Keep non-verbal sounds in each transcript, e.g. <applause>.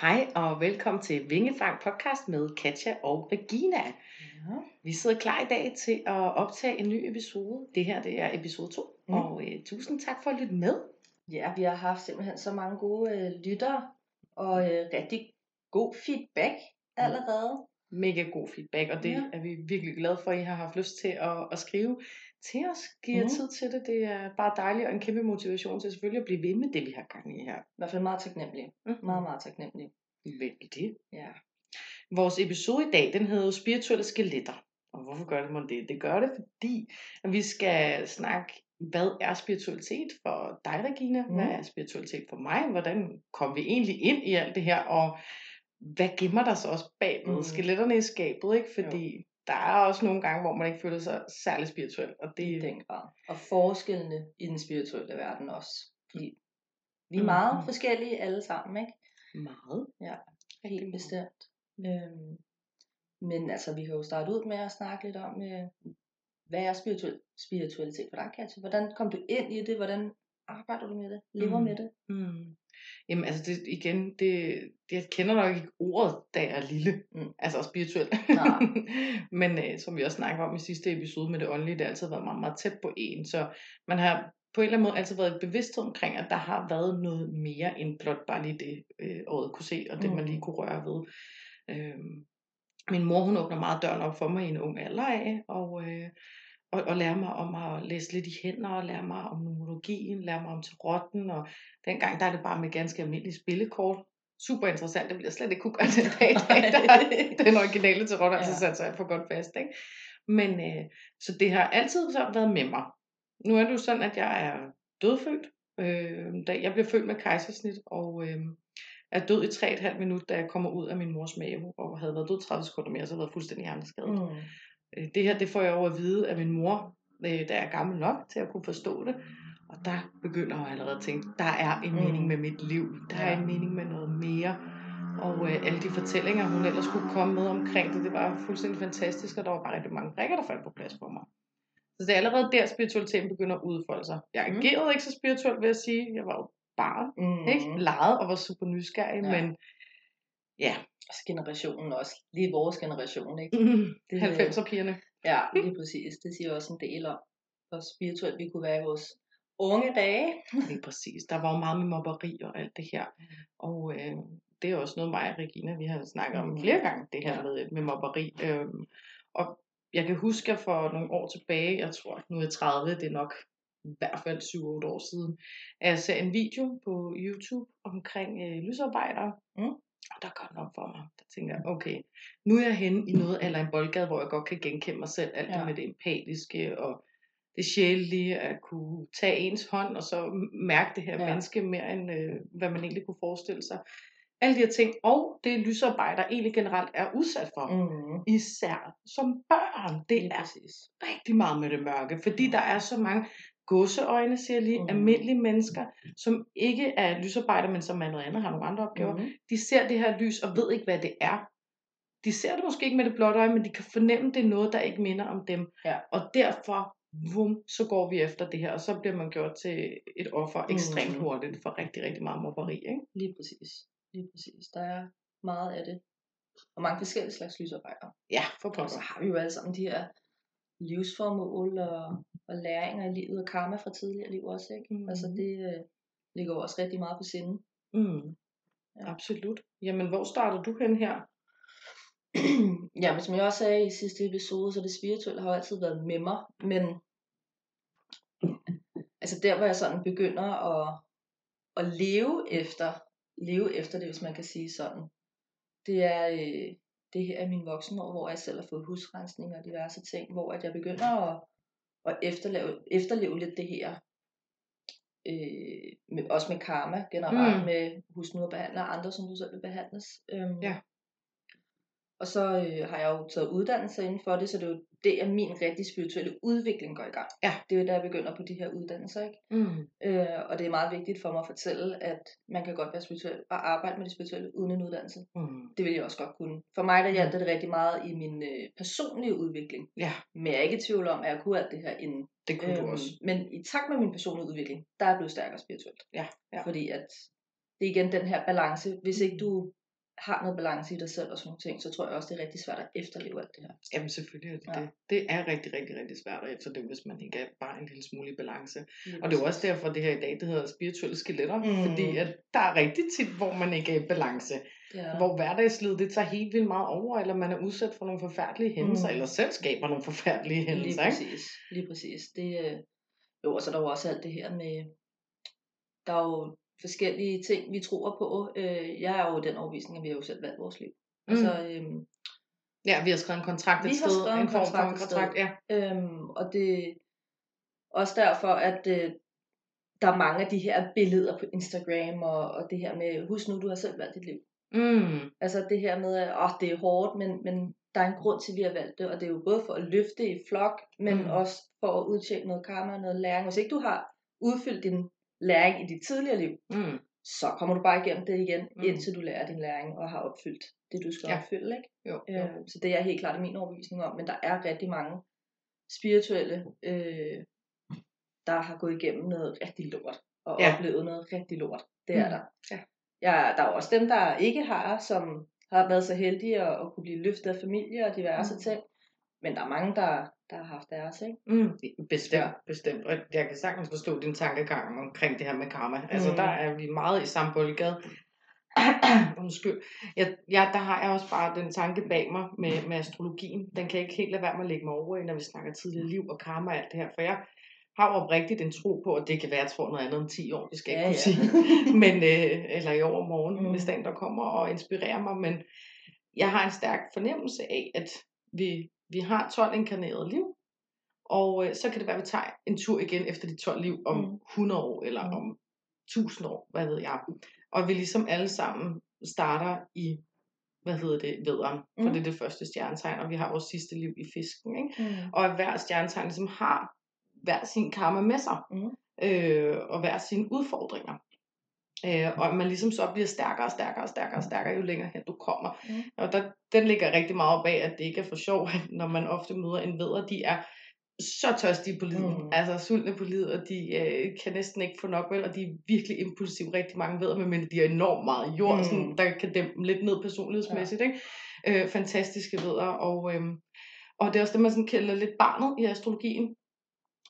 Hej og velkommen til Vingefang podcast med Katja og Regina. Ja. Vi sidder klar i dag til at optage en ny episode. Det her det er episode 2, Mm. mm. og øh, tusind tak for at lytte med. ja, vi har haft simpelthen så mange gode øh, lyttere og øh, rigtig god feedback allerede. Mega god feedback, og det ja. er vi virkelig glade for, at I har haft lyst til at, at skrive til os. Giv jer Mm. tid til det. Det er bare dejligt og en kæmpe motivation til selvfølgelig at blive ved med det, vi har gang i her. I hvert fald meget taknemmelig. Mm. Meget, meget taknemmelig. Vældig. Ja. Vores episode i dag, den hedder jo spirituelle skeletter. Og hvorfor gør det mon det? Det gør det, fordi at vi skal snakke, hvad er spiritualitet for dig, Regina? Mm. Hvad er spiritualitet for mig? Hvordan kom vi egentlig ind i alt det her? Og hvad gemmer der sig også bagved Mm. skeletterne i skabet? Ikke? Fordi der er også nogle gange, hvor man ikke føler sig særlig spirituel. Og det, I den grad. Og forskellene i den spirituelle verden også. Fordi vi er meget forskellige alle sammen, ikke? meget. Helt bestemt. Øhm, men altså, vi kan jo starte ud med at snakke lidt om, øh, hvad er spirituel, spiritualitet for dig, Katja? Hvordan kom du ind i det? Hvordan arbejder du med det? Lever Mm. med det? Mm. Jamen altså det, igen, det, det, jeg kender nok ikke ordet, da jeg er lille. Mm. Altså spirituel. Nej. <laughs> Men øh, som vi også snakkede om i sidste episode med det åndelige, det har altid været meget, meget tæt på en. Så man har på en eller anden måde altid været bevidst omkring, at der har været noget mere end blot bare lige det, øh, året kunne se, og det Mm. man lige kunne røre ved. Øhm, min mor, hun åbner meget døren op for mig i en ung alder af, og, øh, og, og lærer mig om at læse lidt i hænder, og lære mig om numerologien, lære mig om tarotten, og dengang der er det bare med ganske almindelige spillekort. Super interessant, det bliver slet ikke kunne gøre den dag dag. <laughs> Der er <laughs> den originale tarot, altså Ja. sat sig for godt fast. Ikke? Men øh, så det har altid så været med mig. Nu er det jo sådan, at jeg er dødfødt. Øh, da jeg blev født med kejsersnit, og øh, er død i 3,5 minutter, da jeg kommer ud af min mors mave, og havde været død 30 sekunder mere, så havde jeg været fuldstændig hjerneskadet. Mm. Øh, Det her, det får jeg over at vide af min mor, øh, jeg er gammel nok til at kunne forstå det. Og der begynder jeg allerede at tænke, der er en Mm. mening med mit liv. Der er en mening med noget mere. Og øh, alle de fortællinger, hun ellers kunne komme med omkring det, det var fuldstændig fantastisk, og der var bare rigtig mange brikker, der faldt på plads for mig. Så det er allerede der, spiritualiteten begynder at udfolde sig. Jeg Mm. agerede ikke så spirituelt, vil jeg sige. Jeg var jo barn, Mm. ikke? Leget og var super nysgerrig, Ja. men ja, Altså generationen også. Lige vores generation, ikke? Det- 90'er-pigerne. Ja, lige præcis. Det siger også en del om, hvor spirituelt vi kunne være i vores unge dage. Lige præcis. Der var jo meget med mobberi og alt det her. Og øh, det er også noget mig og Regina, vi har snakket om flere gange, det her med, med mobberi. Øhm, og jeg kan huske, at for nogle år tilbage, jeg tror nu er jeg 30, det er nok i hvert fald 7-8 år siden, at jeg ser en video på YouTube omkring øh, lysarbejdere. Mm. Og der den op for mig. Der tænker jeg, okay, nu er jeg henne i noget eller en boldgade, hvor jeg godt kan genkende mig selv. Alt det Ja. med det empatiske og det sjælelige, at kunne tage ens hånd og så mærke det her Ja. menneske mere end øh, hvad man egentlig kunne forestille sig. Alle de her ting, og det lysarbejder egentlig generelt er udsat for. Mm. Mm. Især som børn. Det er rigtig meget med det mørke, fordi der er så mange godseøjne, siger jeg lige, mm. almindelige mennesker, som ikke er lysarbejder, men som er noget andet, har nogle andre opgaver. Mm. Mm. De ser det her lys og ved ikke, hvad det er. De ser det måske ikke med det blotte øje, men de kan fornemme, det er noget, der ikke minder om dem. Ja. Og derfor, vum, så går vi efter det her, og så bliver man gjort til et offer Mhm. ekstremt hurtigt for rigtig, rigtig meget mobberi. Ikke? Lige præcis. Lige præcis. Der er meget af det. Og mange forskellige slags lysarbejdere. Ja, for Og så pokker. har vi jo alle sammen de her livsformål og, og læringer i livet og karma fra tidligere liv også. Ikke? Mhm. Altså det øh, ligger også rigtig meget på sinde. Mm. Ja. Absolut. Jamen, hvor starter du hen her? <clears throat> ja, men som jeg også sagde i sidste episode, så det spirituelle har altid været med mig, men altså der, hvor jeg sådan begynder at, at leve efter, leve efter det, hvis man kan sige sådan, det er øh, det her er min voksenår, hvor jeg selv har fået husrensning og diverse ting, hvor at jeg begynder at, at efterleve, efterleve lidt det her, øh, med, også med karma generelt, Mm. med at behandle andre, som du selv vil behandles. Øhm, Ja. Og så øh, har jeg jo taget uddannelse inden for det, så det er jo det, at min rigtig spirituelle udvikling går i gang. Ja. Det er jo der, jeg begynder på de her uddannelser, ikke? Mm. Øh, og det er meget vigtigt for mig at fortælle, at man kan godt være spirituel og arbejde med det spirituelle uden en uddannelse. Mm. Det vil jeg også godt kunne. For mig der hjalp det rigtig meget i min øh, personlige udvikling. Ja, Men jeg er ikke i tvivl om, at jeg kunne alt det her inden. det kunne du også. Men i takt med min personlige udvikling, der er jeg blevet stærkere spirituelt. Ja, ja. Fordi at det er igen den her balance. Hvis ikke du har noget balance i dig selv og sådan nogle ting, så tror jeg også, det er rigtig svært at efterleve alt det her. Jamen selvfølgelig er det Ja. det. Det er rigtig, rigtig, rigtig svært at efterleve, hvis man ikke er bare en lille smule i balance. Lige Og det er jo også derfor, det her i dag, det hedder spirituelle skeletter. Mm. Fordi at der er rigtig tit, hvor man ikke er i balance. er, Hvor hverdagslivet, det tager helt vildt meget over, eller man er udsat for nogle forfærdelige hændelser, Mm. eller selv skaber nogle forfærdelige lige hændelser. Ikke? præcis. Lige præcis. Det, øh, jo, og så er der jo også alt det her med, der er jo forskellige ting, vi tror på. Øh, jeg er jo den overvisning, at vi har jo selv valgt vores liv. Mm. Altså, øhm, Ja, vi har skrevet en kontrakt et Vi har sted. skrevet En en for en kontrakt kontrakt, ja. Øhm, og det også derfor, at øh, der er mange af de her billeder på Instagram, og, og det her med, husk nu, du har selv valgt dit liv. Mm. Altså det her med, at åh, det er hårdt, men, men der er en grund til, at vi har valgt det, og det er jo både for at løfte i flok, men Mm. også for at udtjene noget karma, noget læring. Hvis ikke du har udfyldt din læring i dit tidligere liv, Mm. så kommer du bare igennem det igen, Mm. indtil du lærer din læring og har opfyldt det, du skal Ja. opfylde. Ikke? Jo, jo. Øh, så det er helt klart min overbevisning om, men der er rigtig mange spirituelle, øh, der har gået igennem noget rigtig lort, og Ja. oplevet noget rigtig lort. Det er Mm. der. Ja. Ja, der er også dem, der ikke har, som har været så heldige at, at kunne blive løftet af familie og diverse mm. ting. Men der er mange, der, der har haft deres, ikke? Mm, bestemt, Ja. bestemt. Og jeg kan sagtens forstå din tankegang omkring det her med karma. Altså, Mm. der er vi meget i samme boldgade. <clears throat> Undskyld. Jeg, jeg, der har jeg også bare den tanke bag mig med, med astrologien. Den kan jeg ikke helt lade være med at lægge mig over i, når vi snakker tidligere liv og karma og alt det her. For jeg har jo oprigtigt en tro på, at det kan være, jeg tror noget andet om 10 år, det skal jeg Ja, ikke kunne ja. sige. <laughs> Men, øh, eller i overmorgen. Mm. hvis den der kommer og inspirerer mig. Men jeg har en stærk fornemmelse af, at vi, vi har 12 inkarnerede liv, og øh, så kan det være, at vi tager en tur igen efter de 12 liv om Mm. 100 år, eller Mm. om 1000 år, hvad ved jeg. Og vi ligesom alle sammen starter i, hvad hedder det, vederen, for Mm. det er det første stjernetegn, og vi har vores sidste liv i fisken, ikke? Mm. Og at hver stjernetegn ligesom har hver sin karma med sig, Mm. øh, og hver sine udfordringer. Øh, og man ligesom så bliver stærkere og stærkere og stærkere og stærkere, jo længere hen du kommer. Mm. Og der, den ligger rigtig meget bag, at det ikke er for sjov, at når man ofte møder en veder, de er så tørstige på livet, mm. Altså sultne på livet, og de øh, kan næsten ikke få nok vel, og de er virkelig impulsive, rigtig mange veder, men de har enormt meget jord, mm. Mm. sådan, der kan dæmpe dem lidt ned personlighedsmæssigt, ja. ikke? Øh, fantastiske veder, og, øh, og det er også det, man sådan kalder lidt barnet i astrologien,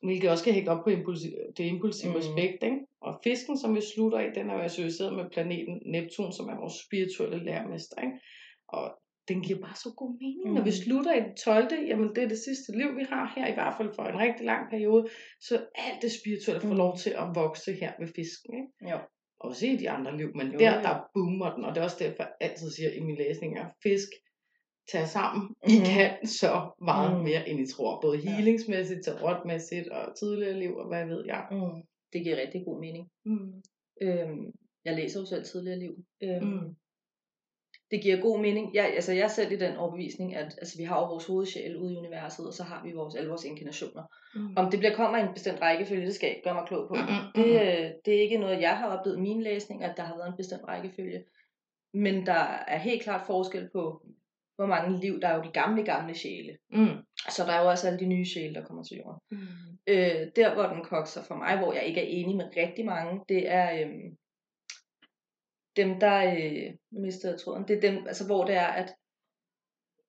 hvilket også kan hægte op på impulsiv, det impulsive mm. Aspekt, ikke? Og fisken, som vi slutter i, den er jo associeret med planeten Neptun, som er vores spirituelle lærermester, ikke? Og den giver bare så god mening. Mm. Når vi Mm. slutter i det 12. Jamen det er det sidste liv, vi har her, i hvert fald for en rigtig lang periode. Så alt det spirituelle får Mm. lov til at vokse her ved fisken. Ikke? Jo. Også i de andre liv, men Jo, der, jo. der boomer den. Og det er også derfor, jeg altid siger i mine læsninger, fisk, tag sammen. I Mhm. kan så meget Mm. mere, end I tror. Både healingsmæssigt, tarotmæssigt og tidligere liv, og hvad ved jeg. Mm. Det giver rigtig god mening. Mm. Øhm, jeg læser jo selv tidligere liv. Øhm, Mm. Det giver god mening. Jeg, altså jeg er selv i den overbevisning, at altså, vi har jo vores hovedsjæl ude i universet, og så har vi vores, alle vores inkarnationer. Mm. Om det bliver kommer i en bestemt rækkefølge, det skal jeg gøre mig klog på. Mm-mm, Det, øh, det er ikke noget, jeg har oplevet i min læsning, at der har været en bestemt rækkefølge. Men der er helt klart forskel på, hvor mange liv, der er jo de gamle, gamle sjæle. Mm. Så der er jo også alle de nye sjæle, der kommer til jorden. Mm. Øh, der, hvor den kokser for mig, hvor jeg ikke er enig med rigtig mange, det er øhm, dem, der øh, mistede tråden. Det er dem, altså, hvor det er, at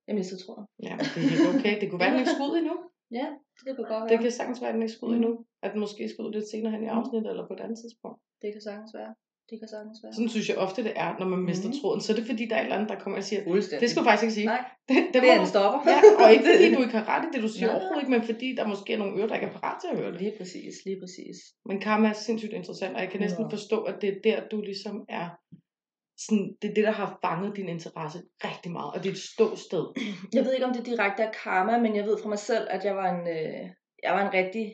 jeg mistede tråden. Ja, men det er helt okay. Det kunne være, den ikke skulle ud endnu. Ja, det kan godt være. Det kan sagtens være, den ikke skulle ud Mm. endnu. At den måske skulle ud lidt senere hen i Mm. afsnittet, eller på et andet tidspunkt. det kan sagtens være. Det kan sagtens være. Sådan synes jeg ofte, det er, når man mister Mhm. tråden. Så er det fordi, der er et eller andet, der kommer og siger, det skulle du faktisk ikke sige. Nej, Det, det, det er en stopper. Ja, og ikke fordi <laughs> du ikke har ret i det, du siger Nej. overhovedet ikke, men fordi der måske er nogle ører, der ikke er parat til at høre det. Lige præcis, lige præcis. Men karma er sindssygt interessant, og jeg kan næsten Nå. forstå, at det er der, du ligesom er sådan, det er det, der har fanget din interesse rigtig meget, og dit ståsted. <clears throat> Jeg ved ikke, om det direkte er karma, men jeg ved fra mig selv, at jeg var en, øh, jeg var en rigtig,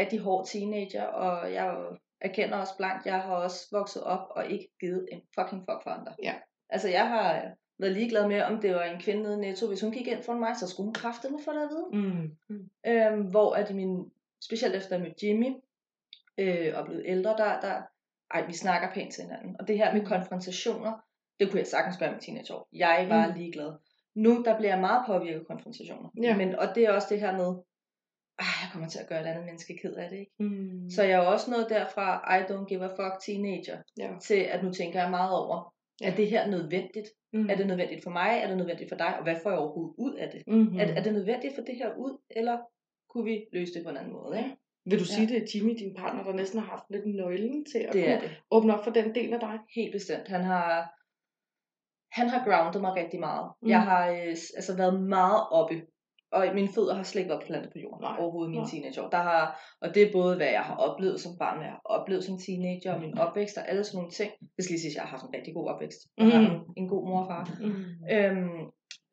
rigtig hård teenager, og jeg erkender også blankt, jeg har også vokset op og ikke givet en fucking fuck for andre. Ja. Altså, jeg har været ligeglad med, om det var en kvinde nede i Netto. Hvis hun gik ind for mig, så skulle hun kraftedeme få det at vide. Mm. Mm. Øhm, hvor at min, specielt efter jeg mødte Jimmy, øh, og blevet ældre, der, der, ej, vi snakker pænt til hinanden. Og det her med Mm. konfrontationer, det kunne jeg sagtens gøre med teenageår. Jeg var Mm. ligeglad. Nu, der bliver jeg meget påvirket af konfrontationer. Ja. Men, og det er også det her med, ah, jeg kommer til at gøre et andet menneske ked af det, ikke? Mm. Så jeg er også nået derfra, I don't give a fuck teenager, ja. til at nu tænker jeg meget over, Ja. er det her nødvendigt? Mm. Er det nødvendigt for mig? Er det nødvendigt for dig? Og hvad får jeg overhovedet ud af det? Mm-hmm. Er, er det nødvendigt for det her ud, eller kunne vi løse det på en anden måde? Ikke? Vil du Ja. sige, det er Jimmy, din partner, der næsten har haft lidt nøglen til at Det kunne det. åbne op for den del af dig? Helt bestemt. Han har, han har grounded mig rigtig meget. Mm. Jeg har øh, altså været meget oppe. Og mine fødder har slet ikke været plantet på jorden Nej. overhovedet i mine Nej. teenageår. Der har, og det er både, hvad jeg har oplevet som barn, hvad jeg har oplevet som teenager, og min opvækst og alle sådan nogle ting. Det skal lige sige, at jeg har haft en rigtig god opvækst. Jeg har Mm. en, en god mor og far. Mm. Øhm,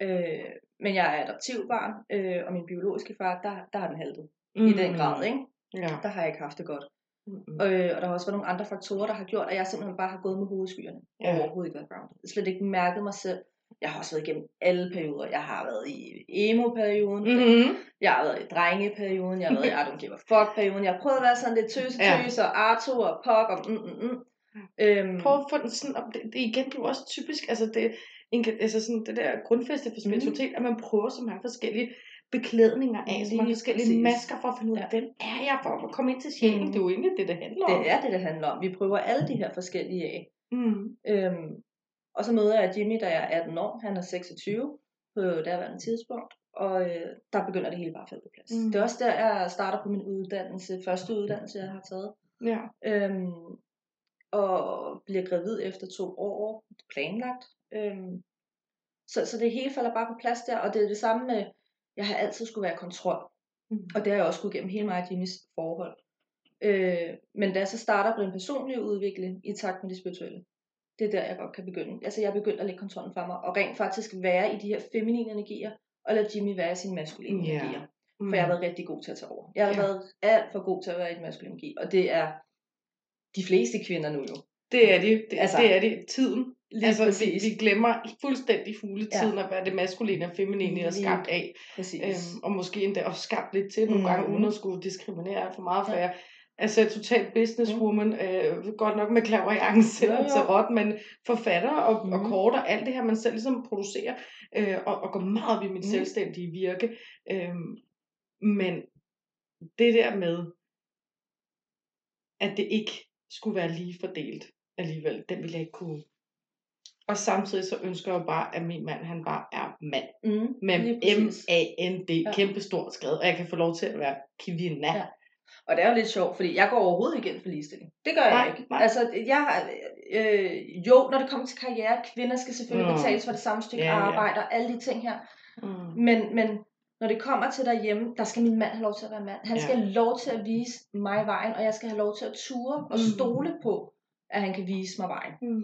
øh, men jeg er adoptivbarn, øh, og min biologiske far, der, der har den haltet. Mm. I den grad, ikke? Ja. Der har jeg ikke haft det godt. Mm. Øh, og der har også været nogle andre faktorer, der har gjort, at jeg simpelthen bare har gået med hovedskyerne. Ja. Overhovedet ikke været grounded. Slet ikke mærket mig selv. Jeg har også været igennem alle perioder. Jeg har været i emo-perioden. Mm. Mm-hmm. Jeg har været i drengeperioden. Jeg har været i <laughs> I don't give a fuck-perioden. Jeg har prøvet at være sådan lidt tøse, Ja. og Arto og pok og mm, mm, mm. Øhm, Prøv at få den sådan op. Det, det igen er jo også typisk, altså det, en, altså sådan det der grundfæste for spiritualitet, mm. at man prøver så mange forskellige beklædninger af, så mange Lige forskellige præcis. masker for at finde ud af, Ja. hvem er jeg for at komme ind til sjælen. Mm. Det er jo egentlig det, det handler om. det er det, det handler om. Vi prøver alle de her forskellige af. Mm. Øhm, og så møder jeg Jimmy, da jeg er 18 år. Han er 26 på daværende tidspunkt. Og øh, der begynder det hele bare at falde på plads. Mm. Det er også der, jeg starter på min uddannelse. Første uddannelse, jeg har taget. Ja. Øhm, og bliver gravid efter to år. Planlagt. Øhm, så, så det hele falder bare på plads der. Og det er det samme med, jeg har altid skulle være kontrol. Mm. Og det har jeg også skulle gennem hele mig og Jimmys forhold. Øh, men da jeg så starter på den personlige udvikling i takt med det spirituelle, det er der, jeg godt kan begynde. Altså jeg er begyndt at lægge kontrollen fra mig, og rent faktisk være i de her feminine energier, og lade Jimmy være i sine maskuline Ja. energier. Mm. For jeg har været rigtig god til at tage over. Jeg har Ja. været alt for god til at være i et maskulin energi, og det er de fleste kvinder nu jo. Det er det. Det, altså, det er det. Tiden. Lige altså, vi, præcis. vi glemmer fuldstændig fugletiden Ja. at være det maskuline og feminine, er skabt af. præcis. Øhm, og måske endda også skabt lidt til nogle Mhm. gange, uden at skulle diskriminere for meget, for Ja. jeg altså totalt businesswoman, øh, godt nok med klaverjance Jo, og jo. tarot, men forfatter og, og Mhm. kort og alt det her, man selv ligesom producerer, øh, og, og går meget op i mit Mhm. selvstændige virke. Øh, men det der med, at det ikke skulle være lige fordelt alligevel, den ville jeg ikke kunne. Og samtidig så ønsker jeg jo bare, at min mand, han bare er mand. Mm, Med. M-A-N-D, Ja. kæmpe stort skrevet, og jeg kan få lov til at være kvinde. Ja. Og det er jo lidt sjovt, fordi jeg går overhovedet ikke ind for ligestilling. Det gør jeg Nej, ikke. nej. Altså, jeg har, øh, jo, når det kommer til karriere, kvinder skal selvfølgelig Mm. betales for det samme stykke ja. arbejde og alle de ting her. Mm. Men, men når det kommer til derhjemme, der skal min mand have lov til at være mand. Han Ja. skal have lov til at vise mig vejen, og jeg skal have lov til at ture og Mm. stole på, at han kan vise mig vejen. Mm.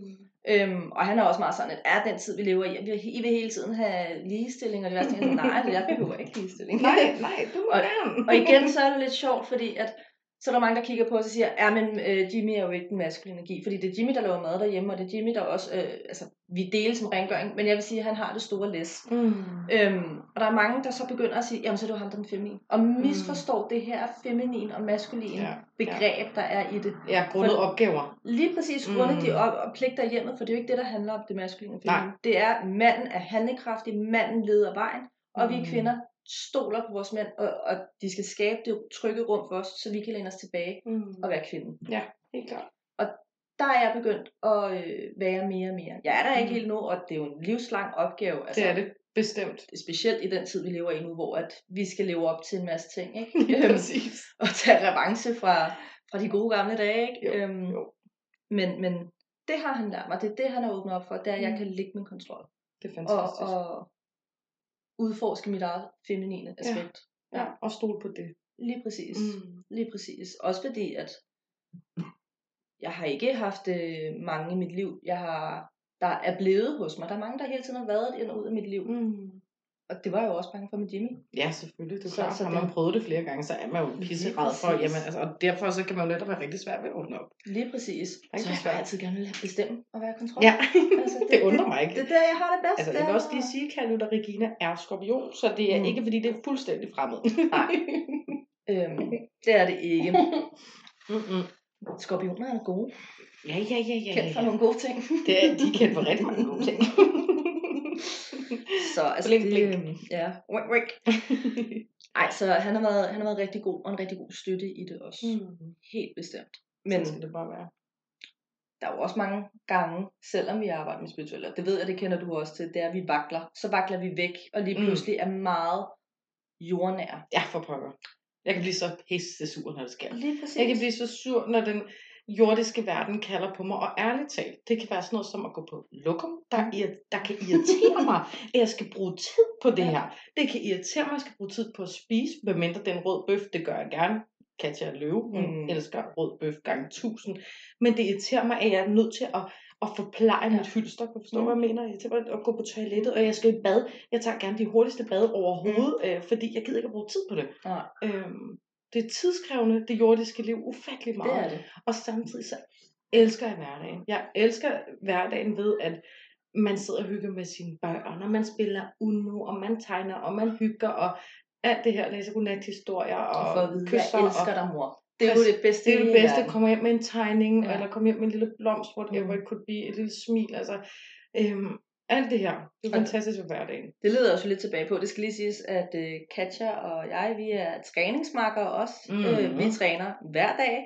Øhm, og han er også meget sådan, at er den tid, vi lever i, vi I vil hele tiden have ligestilling, og det værste er, <laughs> nej, jeg behøver ikke ligestilling. Nej, nej, du må Og-. Og igen, så er det lidt sjovt, fordi at, så er der mange, der kigger på os og siger, ja, men øh, Jimmy er jo ikke den maskuline energi, fordi det er Jimmy, der laver mad derhjemme, og det er Jimmy, der også, øh, altså, vi deles som rengøring, men jeg vil sige, at han har det store læs. Mm. Øhm, og der er mange, der så begynder at sige, jamen så er det jo ham, der er den feminin. Og misforstår det her feminin og maskulin Ja, ja, begreb, der er i det. Ja, grundet For- opgaver. Lige præcis grundet Mm. mm. de op- og pligter i hjemmet, for det er jo ikke det, der handler om det maskuline og Nej. feminine. Det er, manden er handlekraftig, manden leder vejen, og vi Mm. kvinder stoler på vores mænd, og, og de skal skabe det trygge rum for os, så vi kan læne os tilbage Mm. og være kvinden. Helt klart. Der er jeg begyndt at øh, være mere og mere. Jeg er der ikke Mm. helt nu, og det er jo en livslang opgave. Altså, Det er det. Bestemt. Specielt i den tid, vi lever i nu, hvor at vi skal leve op til en masse ting. Ikke? <laughs> Lige Øhm, præcis. og tage revanche fra, fra de gode gamle dage. Ikke? Jo, øhm, jo. Men, men det har han lært mig. Det er det, han har åbnet op for. Det er, at jeg Mm. kan lægge min kontrol. Det er Og, fantastisk. og udforske mit eget feminine aspekt. ja, og stol på det. Lige præcis. Mm. Lige præcis. Også fordi, at jeg har ikke haft øh, mange i mit liv, jeg har, der er blevet hos mig. Der er mange, der hele tiden har været ind og ud af mit liv. Mm. Og det var jeg jo også bange for med Jimmy. Ja, selvfølgelig. Det er Så- klart, så har det- man prøvet det flere gange, så er man jo pisserad for, jamen, altså, og derfor så kan man jo netop være rigtig svært ved at åbne op. Lige præcis. Rigtig Så jeg svært. har altid gerne vil bestemme og være i kontrol. Ja, Altså, <laughs> det undrer mig ikke. Det er der, jeg har det bedst. Altså, det jeg vil også lige sige, Kalle, at Regina er skorpion, så det er Mm. ikke, fordi det er fuldstændig fremmed. Nej. <laughs> Øhm, <laughs> det er det ikke. Mm-mm. Skorpioner er gode. Ja, ja, ja, ja. Kendt for ja. nogle gode ting. Det er, de er kendt for rigtig mange gode ting. Så altså, Blink, det, blink. øhm, ja, wink, wink. <laughs> Ej, så han har, været, han har været rigtig god, og en rigtig god støtte i det også. mm. Helt bestemt. Men så skal det bare være. der er jo også mange gange, selvom vi arbejder med spirituelle, det ved jeg, det kender du også til, det er, at vi vakler. Så vakler vi væk, og lige Mm. pludselig er meget jordnære. Ja, for pokker. Jeg kan blive så pisse sur, når det sker. Lige præcis. Jeg kan blive så sur, når den jordiske verden kalder på mig, og ærligt talt, det kan være sådan noget som at gå på lokum, der, ir- der kan irritere mig, at jeg skal bruge tid på det Ja. her. Det kan irritere mig, at jeg skal bruge tid på at spise, medmindre den rød bøf, det gør jeg gerne. Katja Løve, hun Mm. mm. elsker rød bøf gange tusind. Men det irriterer mig, at jeg er nødt til at, at forpleje Ja. mit hylster. Kan du forstå, Mm. hvad jeg mener? Jeg er til at gå på toilettet, og jeg skal i bad. Jeg tager gerne de hurtigste bad overhovedet, mm. øh, fordi jeg gider ikke at bruge tid på det. Nej, Øhm, det er tidskrævende, det jordiske liv, ufattelig det meget. er det. Og samtidig så elsker jeg hverdagen. Jeg elsker hverdagen ved, at man sidder og hygger med sine børn, og man spiller Uno, og man tegner, og man hygger, og alt det her, læser godnathistorier, og, Og for at vide, jeg kysser, elsker og dig, mor. Det er jo det bedste det er det bedste, verden. kommer hjem med en tegning, Ja. ja. eller komme hjem med en lille blomst, whatever Mm. it could be, et lille smil, altså, øhm, alt det her, det er fantastisk ved hverdagen. Det leder også lidt tilbage på. Det skal lige siges, at uh, Katja og jeg, vi er træningsmarkere også. Mhm. Øh, vi træner hver dag,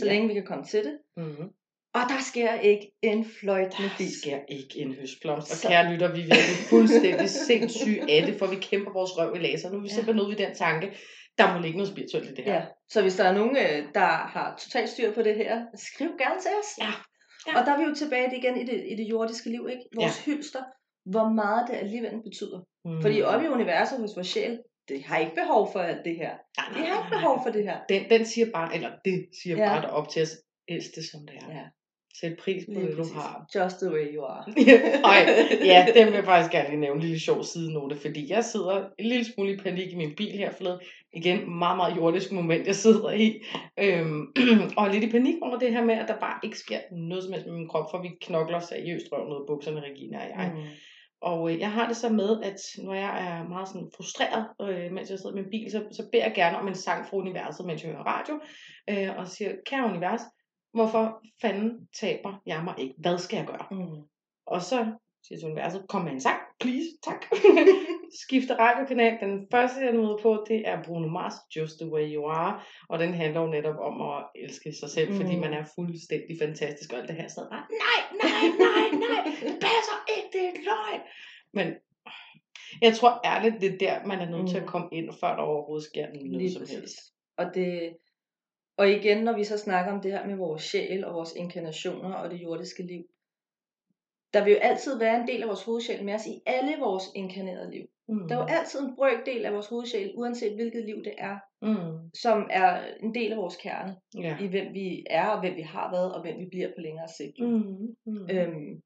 så Ja. længe vi kan komme til det. Mm-hmm. Og der sker ikke en fløjt med Der fis. sker ikke en høstblomst. Og Så- kære lytter, vi er virkelig <laughs> fuldstændig sindssyge af det, for vi kæmper vores røv i laser. Nu er vi Ja. simpelthen ude i den tanke, der må ligge noget spirituelt i det her. Ja. Så hvis der er nogen, øh, der har totalt styr på det her, skriv gerne til os. Ja. Ja. Og der er vi jo tilbage igen i det, i det jordiske liv, ikke? Vores ja. hylster, hvor meget det alligevel betyder. Mm. Fordi oppe i universet hos vores sjæl, det har ikke behov for alt det her. Nej, Det har ikke behov for det her. Den, den siger bare, eller det siger Ja. ja. bare op til os, elsk det som det er. Ja. Sæt pris på det, du har. Just the way you are. <laughs> Ej, ja, <laughs> den vil jeg faktisk gerne lige nævne en lille sjov sidenote, fordi jeg sidder en lille smule i panik i min bil her forleden. Igen, meget, meget jordisk moment, jeg sidder i. Øhm, <clears throat> og er lidt i panik over det her med, at der bare ikke sker noget som helst med min krop, for vi knokler seriøst røven ud af bukserne, Regina og jeg. Mm. Og øh, jeg har det så med, at når jeg er meget sådan frustreret, øh, mens jeg sidder i min bil, så, så beder jeg gerne om en sang fra universet, mens jeg hører radio, øh, og siger, kære univers, hvorfor fanden taber jeg mig ikke? Hvad skal jeg gøre? Mm. Og så siger til universet, kom med en sang, please, tak. <laughs> Skifter radiokanal. Den første, jeg nåede på, det er Bruno Mars, Just The Way You Are. Og den handler jo netop om at elske sig selv, mm. fordi man er fuldstændig fantastisk. Og alt det her sad bare, nej, <laughs> nej, nej, nej, det passer ikke, det er løgn. Men jeg tror ærligt, det er der, man er nødt mm. til at Mm. komme ind, før der overhovedet sker noget Lige som præcis. helst. Og det, og igen, når vi så snakker om det her med vores sjæl og vores inkarnationer og det jordiske liv, der vil jo altid være en del af vores hovedsjæl med os i alle vores inkarnerede liv. Mm. Der er jo altid en brøkdel af vores hovedsjæl, uanset hvilket liv det er, Mm. som er en del af vores kerne, Ja. i hvem vi er, og hvem vi har været, og hvem vi bliver på længere sigt. Mm. Mm. Øhm,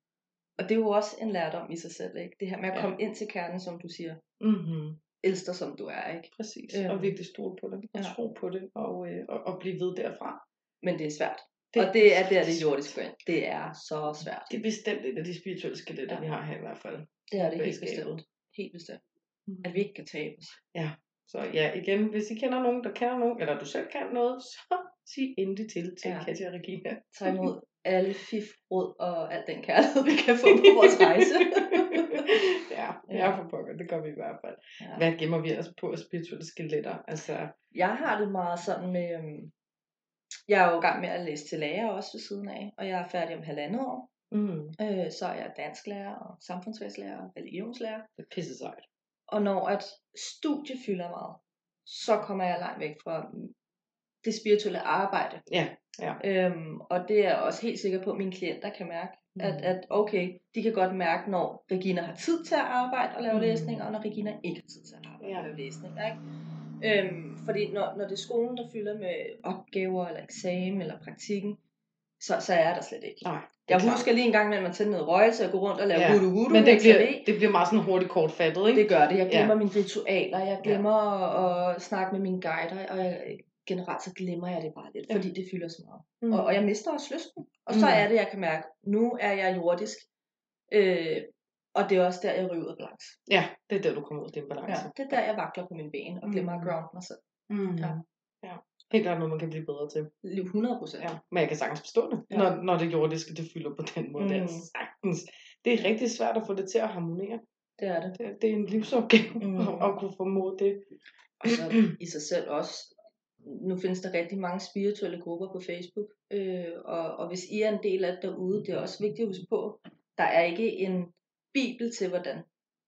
og det er jo også en lærdom i sig selv, ikke? Det her med at Ja. komme ind til kernen, som du siger, Mm-hmm. Elsker som du er, ikke? Præcis, Øhm. og virkelig stole på det, og Ja. tro på det, og, øh, og, og blive ved derfra. Men det er svært. Det, og det er der, det jordiske går. Det er så svært. Det er bestemt et af de spirituelle skeletter, Ja. ja. vi har her i hvert fald. Det er det helt bestemt. Helt bestemt. Mm. At vi ikke kan tabe os. Så ja, igen, hvis I kender nogen, der kender nogen, eller du selv kan noget, så sig endelig til til Ja. ja. Katja og Regina. Tag imod alle fif, råd og al den kærlighed, vi kan få på vores rejse. <laughs> ja, Ja. for pokker, det gør vi i hvert fald. Ja. Hvad gemmer vi os på spirituelle skeletter? Altså, Jeg har det meget sådan med... Øhm, jeg er jo i gang med at læse til lærer også ved siden af, og jeg er færdig om halvandet år. mm, Øh, så er jeg dansklærer og samfundsfagslærer og religionslærer. det er pisse sejt. Og når at studie fylder meget, så kommer jeg langt væk fra det spirituelle arbejde. Ja, ja. Øhm, og det er jeg også helt sikker på, at mine klienter kan mærke, mm. at, at okay, de kan godt mærke, når Regina har tid til at arbejde og lave Mm. læsning, og når Regina ikke har tid til at arbejde Ja. og lave læsning. Ikke? Øhm, fordi når, når det er skolen, der fylder med opgaver, eller eksamen, eller praktikken, så, så er der slet ikke. Nej, Jeg klart. husker lige en gang, når man tænder noget røgelse og går rundt og laver Ja, ja, voodoo voodoo Men det med bliver, det bliver meget sådan hurtigt kortfattet, ikke? Det gør det. Jeg Ja. glemmer ja. mine ritualer, jeg glemmer at, at snakke med mine guider, og jeg, generelt så glemmer jeg det bare lidt, Ja. fordi det fylder så meget. Mm. Og, og jeg mister også lysten. Og så Mm. er det, jeg kan mærke, nu er jeg jordisk, øh, og det er også der, jeg ryger ud af balance. Ja, det er der, du kommer ud af din balance. Ja, det er der, jeg vakler på mine ben og glemmer at Mm. ground mig selv. Mm. Ja. ja. Helt klart noget, man kan blive bedre til. Liv 100 procent. Ja. Men jeg kan sagtens forstå det, Ja. når, når det jordiske, det fylder på den måde. Mm. Det er Mm. sagtens. Det er rigtig svært at få det til at harmonere. Det er det. Det, det er en livsopgave Mm. at, at kunne formå det. Og så i sig selv også, nu findes der rigtig mange spirituelle grupper på Facebook, øh, og, og hvis I er en del af det derude, det er også vigtigt at huske på, der er ikke en bibel til, hvordan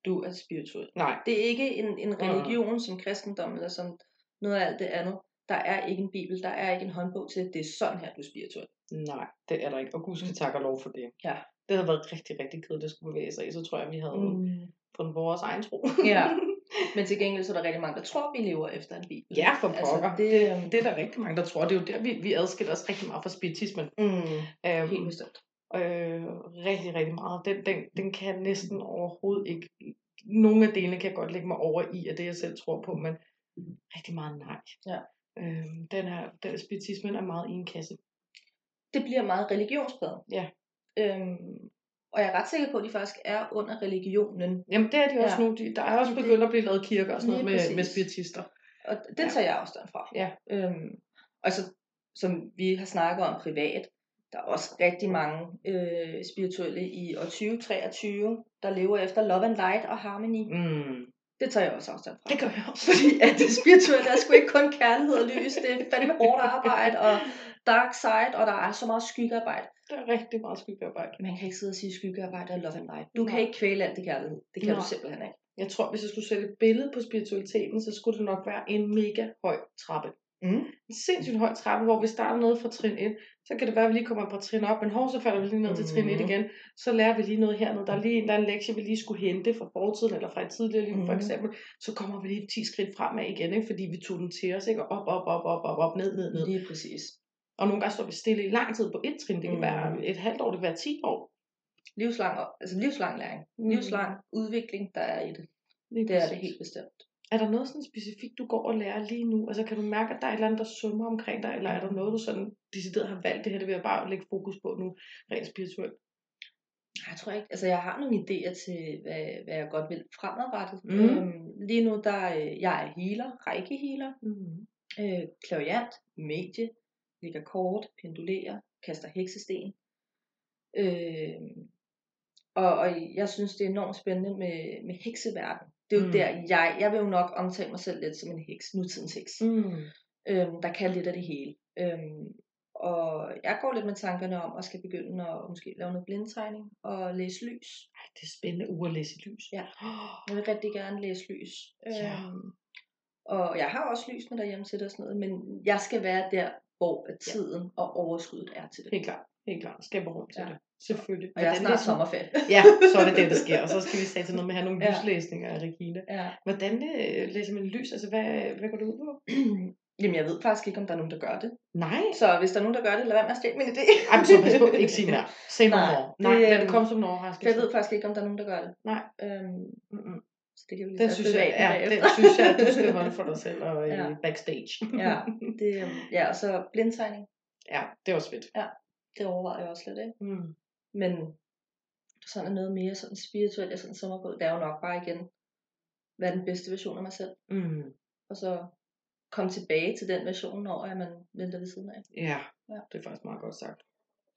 du er spirituel. Nej. Det er ikke en, en religion som kristendom, eller som noget af alt det andet. Der er ikke en bibel, der er ikke en håndbog til, at det er sådan her, du er spirituel. Nej, det er der ikke. Og gud skal takke og lov for det. Ja. Det havde været rigtig, rigtig kedeligt at skulle bevæge sig i. Så tror jeg, vi havde mm. Mm. fundet vores egen tro. Ja. <laughs> Men til gengæld så er der rigtig mange, der tror, vi lever efter en bibel. ja, for pokker. Altså, det, øhm, Det er der rigtig mange, der tror. Det er jo der, vi, vi adskiller os rigtig meget fra spiritismen. mm, Øhm, helt bestemt. øh, rigtig, rigtig meget. Den, den, den kan jeg næsten overhovedet ikke... Nogle af delene kan jeg godt lægge mig over i, af det jeg selv tror på, men rigtig meget nej. Ja. Øhm, den her, den spiritismen er meget i en kasse. det bliver meget religionspræget. Ja. Øhm, og jeg er ret sikker på, at de faktisk er under religionen. Jamen det er de også Ja. nu. De, der er også begyndt at blive lavet kirker og sådan noget med, med spiritister. Og det Ja. tager jeg afstand fra. Ja. Øhm, og så, som vi har snakket om privat, der er også rigtig mange øh, spirituelle i år 2023, der lever efter love and light og harmony. Mm. Det tager jeg også afstand fra. Det gør jeg også. Fordi at det spirituelle er sgu ikke kun kærlighed og lys. Det er fandme hårdt arbejde og dark side, og der er så meget skyggearbejde. Der er rigtig meget skyggearbejde. Man kan ikke sidde og sige skyggearbejde og love and light. Du Nej. kan ikke kvæle alt det kærlighed. Det kan Nej. du simpelthen ikke. Jeg tror, hvis jeg skulle sætte et billede på spiritualiteten, så skulle det nok være en mega høj trappe. Mm. En sindssygt høj trappe, hvor vi starter noget fra trin 1. Så kan det være, at vi lige kommer et par trin op, men hov, så falder vi lige ned til trin 1 Mhm. igen. Så lærer vi lige noget hernede. Der er lige en, der er en lektie, vi lige skulle hente fra fortiden eller fra et tidligere liv, for Mhm. eksempel. Så kommer vi lige 10 skridt fremad igen, ikke? fordi vi tog den til os. Ikke? Og op, op, op, op, op, op, ned, ned, ned. Lige præcis. Og nogle gange står vi stille i lang tid på et trin. Det kan Mhm. være et halvt år, det kan være 10 år. Livslang, altså livslang læring. Mhm. Livslang udvikling, der er i det. Lige Det er det helt bestemt. Er der noget sådan specifikt, du går og lærer lige nu? Altså kan du mærke, at der er et eller andet, der summer omkring dig? Eller er der noget, du sådan decideret har valgt? Det her, det vil jeg bare lægge fokus på nu, rent spirituelt. Jeg tror ikke, altså jeg har nogle idéer til, hvad, hvad jeg godt vil fremadrettet. Mhm. Øhm, lige nu, der øh, jeg er healer, reiki healer, Mm. øh, klaviant, medie, ligger kort, pendulerer, kaster heksesten. Øh, og, og jeg synes, det er enormt spændende med, med hekseverden. Det er jo Mm. der, jeg, jeg vil jo nok omtale mig selv lidt som en heks, nutidens heks. Mm. øhm, der kan lidt af det hele. Øhm, og jeg går lidt med tankerne om at skal begynde at måske lave noget blindtegning og læse lys. Ej, det er spændende uge at læse lys. Ja. Jeg vil rigtig gerne læse lys. Ja. Øhm, og jeg har også lys med derhjemme til og sådan noget, men jeg skal være der, hvor at tiden og overskuddet er til det. helt klart. Helt klart. Skaber rum til Ja. det. Selvfølgelig. Og jeg er snart læser- sommerferie. <laughs> Ja, så er det det, der sker. Og så skal vi <laughs> til noget med at have nogle Ja. lyslæsninger af Regine. Ja. Hvordan øh, læser man lys? Altså, hvad, hvad går det ud på? <clears throat> Jamen, jeg ved faktisk ikke, om der er nogen, der gør det. Nej. Så hvis der er nogen, der gør det, lad være med at stjæle min idé. Ej, så pas på. Ikke <laughs> sige mere. Say no Nej. Nej, det, lad det øhm, komme som en overraskelse. jeg ved faktisk ikke, om der er nogen, der gør det. Nej. Øhm, Mm-mm. Så det kan vi Den synes, jeg, ja, den synes jeg, at du <laughs> skal holde for dig selv og ja. Ja. backstage. Ja, <laughs> det, øhm, ja, og så blindtegning. ja, det er også fedt. Det overvejer jeg også lidt, ikke? Mm. Men sådan er noget mere sådan spirituelt, jeg sådan sommer på, det er jo nok bare igen, er den bedste version af mig selv. Mm. Og så komme tilbage til den version, når man venter ved siden af. Ja, Ja. det er faktisk meget godt sagt.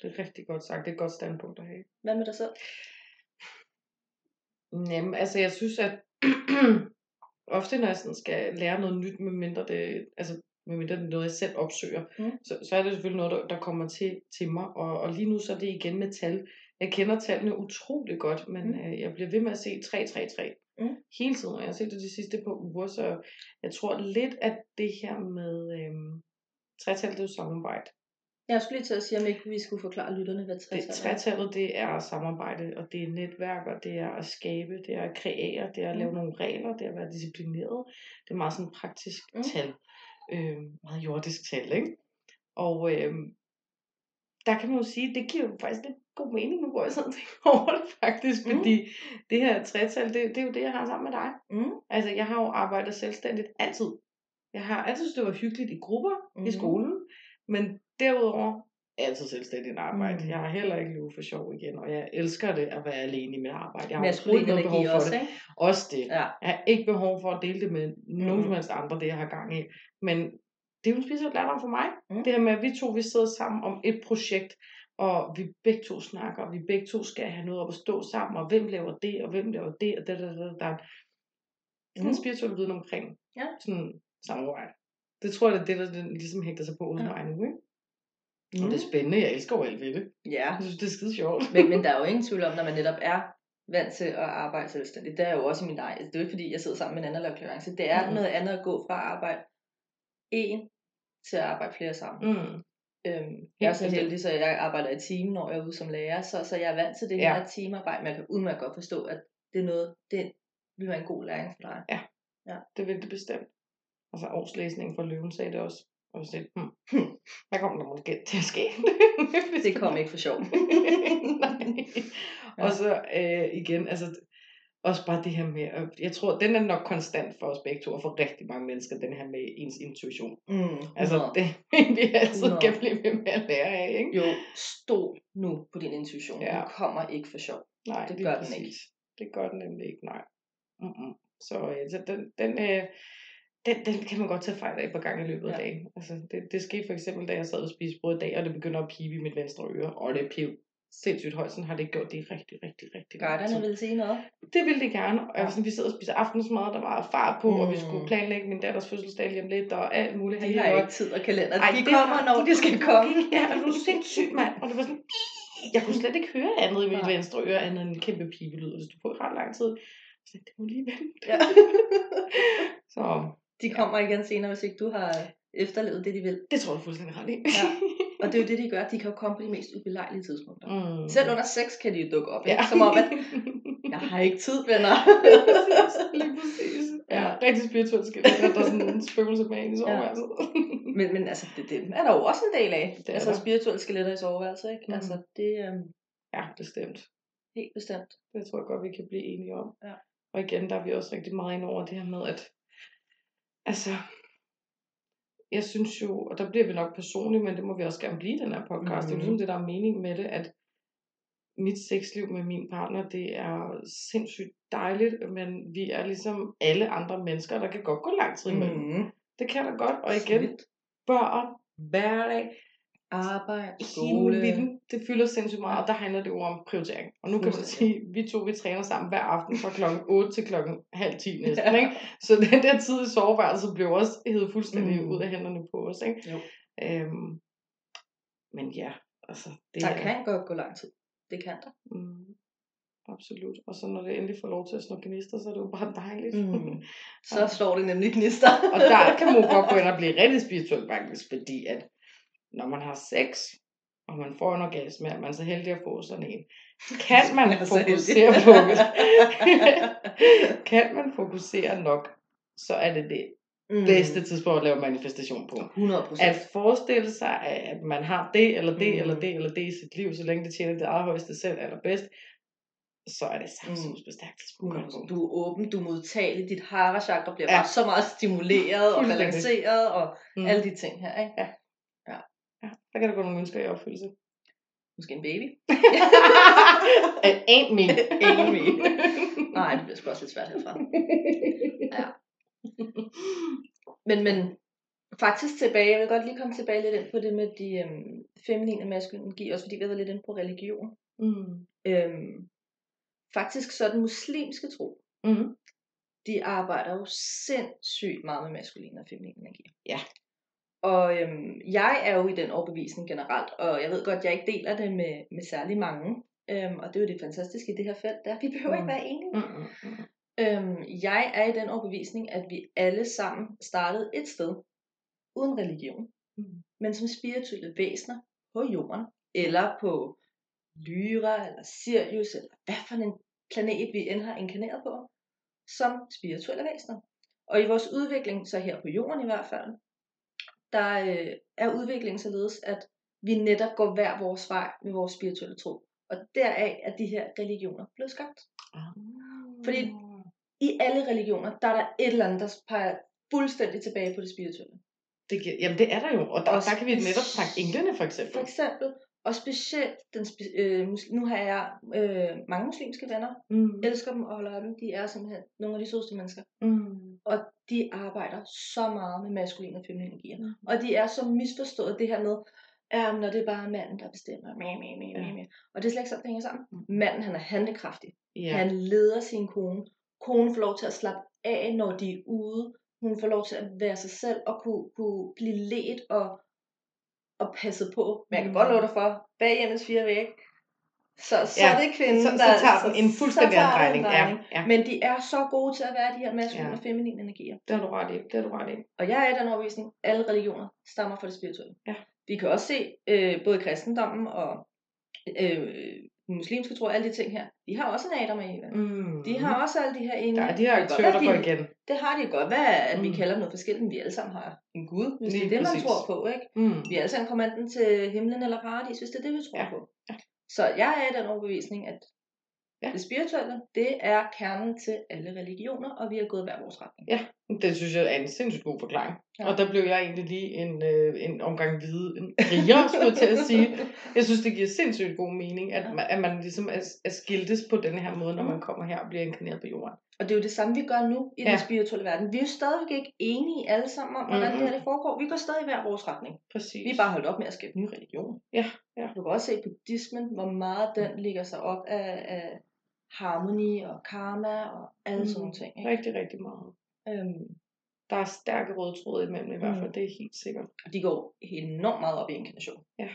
Det er rigtig godt sagt. Det er et godt standpunkt at have. Hvad med dig selv? Jamen, altså jeg synes, at <clears throat> ofte når jeg sådan skal lære noget nyt, medmindre det, altså, medmindre det er noget, jeg selv opsøger, Mm. så, så er det selvfølgelig noget, der, der kommer til, til mig. Og, og lige nu så er det igen med tal. Jeg kender tallene utrolig godt, men Mm. øh, jeg bliver ved med at se 333 Mm. hele tiden, og jeg har set det de sidste par uger, så jeg tror lidt, at det her med øhm, tretal, det er jo samarbejde. Jeg skulle lige til at sige, om ikke vi skulle forklare lytterne, hvad trætal er. tretallet, det er samarbejde, og det er netværk, og det er at skabe, det er at kreere, det er at lave Mm. nogle regler, det er at være disciplineret. Det er meget sådan praktisk Mm. tal. Øh, meget jordisk tal, ikke? Og øh, der kan man jo sige, det giver jo faktisk lidt god mening nu, hvor jeg sådan <laughs> tænker over det faktisk, Mm. fordi det her tretal, det, det er jo det, jeg har sammen med dig. Mm. Altså, jeg har jo arbejdet selvstændigt altid. Jeg har altid synes, det var hyggeligt i grupper mm. i skolen, men derudover altid selvstændigt arbejde. Mm. Jeg har heller ikke lyve for sjov igen, og jeg elsker det at være alene i mit arbejde. Jeg har overhovedet energi behov for også, det. ikke? Også det. Ja. Jeg har ikke behov for at dele det med nogen Mhm. som helst andre, det jeg har gang i. Men det er jo en lærdom for mig. Mm. Det her med, at vi to vi sidder sammen om et projekt, og vi begge to snakker, og vi begge to skal have noget op at stå sammen, og hvem laver det, og hvem laver det, og det, det, det, der. Sådan en Mm. spirituel viden omkring Ja. sådan samarbejde. Det tror jeg, det er det, der den ligesom hægter sig på hos Ja. mig nu. Ikke? Mm. Og det er spændende, jeg elsker jo alt ved det. Ja, Jeg synes, det er skide sjovt. men, men der er jo <laughs> ingen tvivl om, når man netop er vant til at arbejde selvstændigt. Det er jo også i min egen. Det er jo ikke fordi, jeg sidder sammen med en anden og laver klarence. Det er Mhm. noget andet at gå fra at arbejde en til at arbejde flere sammen. Mm. Øhm, jeg er så bestemt. heldig, så jeg arbejder i team, når jeg er ude som lærer, så, så jeg er vant til det Ja. her teamarbejde, men jeg kan udmærket godt forstå, at det er noget, det vil være en god læring for dig. Det vil det bestemt. Altså årslæsningen for løven sagde det også. Og så sagde, hmm, hmm, hvad kommer der måske til at ske? <laughs> Det kom ikke for sjov. <laughs> Nej. Og så øh, igen, altså også bare det her med, at jeg tror, den er nok konstant for os begge to, og for rigtig mange mennesker, den her med ens intuition. Mm, Altså, 100. det <laughs> vi altid 100. kan blive ved med at lære af, ikke? Jo, stol nu på din intuition. Ja. Den kommer ikke for sjov. Nej, Det gør den præcis. ikke. Det gør den nemlig ikke, nej. Mm-mm. Så, øh, så den, den, øh, den, den kan man godt tage fejl af på gang i løbet af Ja. dagen. Altså, det, det skete for eksempel, da jeg sad og spiste brød i dag, og det begynder at pibe i mit venstre øre, og det piv sindssygt højt, sådan har det gjort det rigtig, rigtig, rigtig lang Guiderne tid. vil sige noget. Det ville de gerne, og ja. sådan, vi sidder og spiser aftensmad, der var fart på, mm. og vi Mm. skulle planlægge min datters fødselsdag lige om lidt, og alt muligt. De har ikke tid og kalender. Ej, de det kommer, har- når de skal komme. Ja, og du er sindssygt, mand. Og det var sådan, jeg kunne slet ikke høre andet i mit Nej. venstre øre, andet end en kæmpe pibelyd, og det stod på ret lang tid. Så det må lige vente. Ja. <laughs> Så De kommer igen senere, hvis ikke du har efterlevet det, de vil. det tror jeg fuldstændig ret i. Ja. <laughs> Og det er jo det, de gør. De kan jo komme på de mest ubelejlige tidspunkter. Mm. Selv under sex kan de jo dukke op. Ja. Ikke? Som om, at <laughs> jeg har ikke tid, venner. <laughs> Lige præcis, lige præcis. Ja, Ja. rigtig spirituelt at der er sådan en spøgelse med en i soveværelset. men, men altså, det, det er der jo også en del af. Det er altså der. spirituelle skeletter i soveværelset, ikke? Mhm. Altså, det er øhm, Ja, bestemt. helt bestemt. Det tror jeg godt, vi kan blive enige om. Ja. Og igen, der er vi også rigtig meget inde over det her med, at altså, jeg synes jo, og der bliver vi nok personlige, men det må vi også gerne blive i den her podcast. Mm. Det er jo ligesom det, der er meningen med det, at mit sexliv med min partner, det er sindssygt dejligt, men vi er ligesom alle andre mennesker, der kan godt gå lang tid imellem. Mm. Mm. Det kan der godt, og igen, Slidt. børn, hverdag, Arbejde, hele skole. vilden, det fylder sindssygt meget, og der handler det jo om prioritering. Og nu kan man sige, vi to vi træner sammen hver aften fra klokken 8 til klokken halv 10 <laughs> næsten, Ja. ikke? Så den der tid i soveværelset blev også hævet fuldstændig Mm. ud af hænderne på os, ikke? Jo. Øhm, men ja, altså det Der er... kan godt gå lang tid. Det kan der. Mm, absolut. Og så når det endelig får lov til at slå gnister, så er det jo bare dejligt. Mm. <laughs> Så slår det nemlig gnister. Og der kan man godt gå ind <laughs> og blive rigtig spirituel faktisk, fordi at når man har sex, og man får en orgasme, er man så heldig at få sådan en. Kan <laughs> man Man er fokusere på <laughs> <laughs> kan man fokusere nok, så er det det Mm. bedste tidspunkt at lave manifestation på. 100 procent. At forestille sig, at man har det, eller det, Mm. eller det, eller det i sit liv, så længe det tjener det eget højeste selv allerbedst, så er det saftsus bestærkt tidspunkt. at gøre det på. Du er åben, du er modtagelig, dit hara chakra bliver Ja. bare så meget stimuleret og balanceret og Mm. alle de ting her, ikke? Ja, der kan der gå nogle ønsker i opfyldelse. Måske en baby. <laughs> It ain't me. Ain't me. Nej, det bliver sgu også lidt svært herfra. Ja. Men, men faktisk tilbage, jeg vil godt lige komme tilbage lidt ind på det med de øhm, feminine og maskuline også fordi vi har været lidt ind på religion. Mm. Øhm, faktisk så er den muslimske tro, Mm. de arbejder jo sindssygt meget med maskulin og feminin energi. Ja. Og øhm, jeg er jo i den overbevisning generelt, og jeg ved godt, jeg ikke deler det med, med særlig mange. Øhm, og det er jo det fantastiske i det her felt, der vi behøver Mm. ikke være enige. Mm, mm, mm. Øhm, jeg er i den overbevisning, at vi alle sammen startede et sted, uden religion, Mm. men som spirituelle væsener på jorden, eller på Lyra, eller Sirius, eller hvad for en planet vi end har inkarneret på, som spirituelle væsener. Og i vores udvikling, så her på jorden i hvert fald, der øh, er udviklingen således, at vi netop går hver vores vej med vores spirituelle tro. Og deraf er de her religioner blevet skabt. Fordi I alle religioner, der er der et eller andet, der peger fuldstændig tilbage på det spirituelle. Det, giver- jamen det er der jo, og der, Og der kan vi netop snakke englene for eksempel. For eksempel, og specielt, den spe- øh, nu har jeg øh, mange muslimske venner, Mm. elsker dem og holder af dem, de er simpelthen nogle af de sødeste mennesker. Mm. Og de arbejder så meget med maskuline og feminine energier. Mm. Og de er så misforstået det her med, men når det er bare manden, der bestemmer. Mæ, mæ, mæ, mæ, mæ. Og det er slet ikke sådan, det hænger sammen. Mm. Manden, han er handlekraftig. Ja. Han leder sin kone. Konen får lov til at slappe af, når de er ude. Hun får lov til at være sig selv og kunne, kunne blive ledt og, og passet på. Men jeg kan Mm. godt love dig for, bag hjemmets fire vægge, så, så Ja, er det kvinden, så, så der tager den en så fuldstændig anden den en drejning. Ja, ja. Men de er så gode til at være de her maskuline Ja. og feminine energier. Det har du ret i. Det har du ret i. Og jeg er i den overbevisning, alle religioner stammer fra det spirituelle. Ja. Vi kan også se, øh, både i kristendommen og øh, muslimske tro, alle de ting her, de har også en Adam og Eva. Mm. De har også alle de her ene. Der er de her aktører, der går igen. Det har de godt være, at vi Mm. kalder dem noget forskelligt, men vi alle sammen har en Gud, hvis Lige det er det, man præcis. tror på. Ikke? Mm. Vi er alle sammen kommer enten til himlen eller paradis, hvis det er det, vi tror Ja. på. Ja. Så jeg er i den overbevisning, at Ja. det spirituelle, det er kernen til alle religioner, og vi har gået hver vores retning. Det synes jeg er en sindssygt god forklaring. Ja. Og der blev jeg egentlig lige en, øh, en omgang hvide, en rigere, skulle til at sige. Jeg synes, det giver sindssygt god mening, at, Ja. man, at man ligesom er, er skiltes på den her måde, når Mm. man kommer her og bliver inkarneret på jorden. Og det er jo det samme, vi gør nu i den Ja. spirituelle verden. Vi er jo stadigvæk ikke enige alle sammen om, hvordan Mhm. det her det foregår. Vi går stadig i hver vores retning. Præcis. Vi er bare holdt op med at skabe nye religioner. Ja, ja. Du kan også se buddhismen, hvor meget den ligger sig op af, af harmoni og karma og alle sådan nogle ting. Ikke? Mm. Rigtig, rigtig meget. Øhm, Der er stærke røde tråde imellem i hvert Mm. fald, det er helt sikkert. og de går enormt meget op i inkarnation. Ja.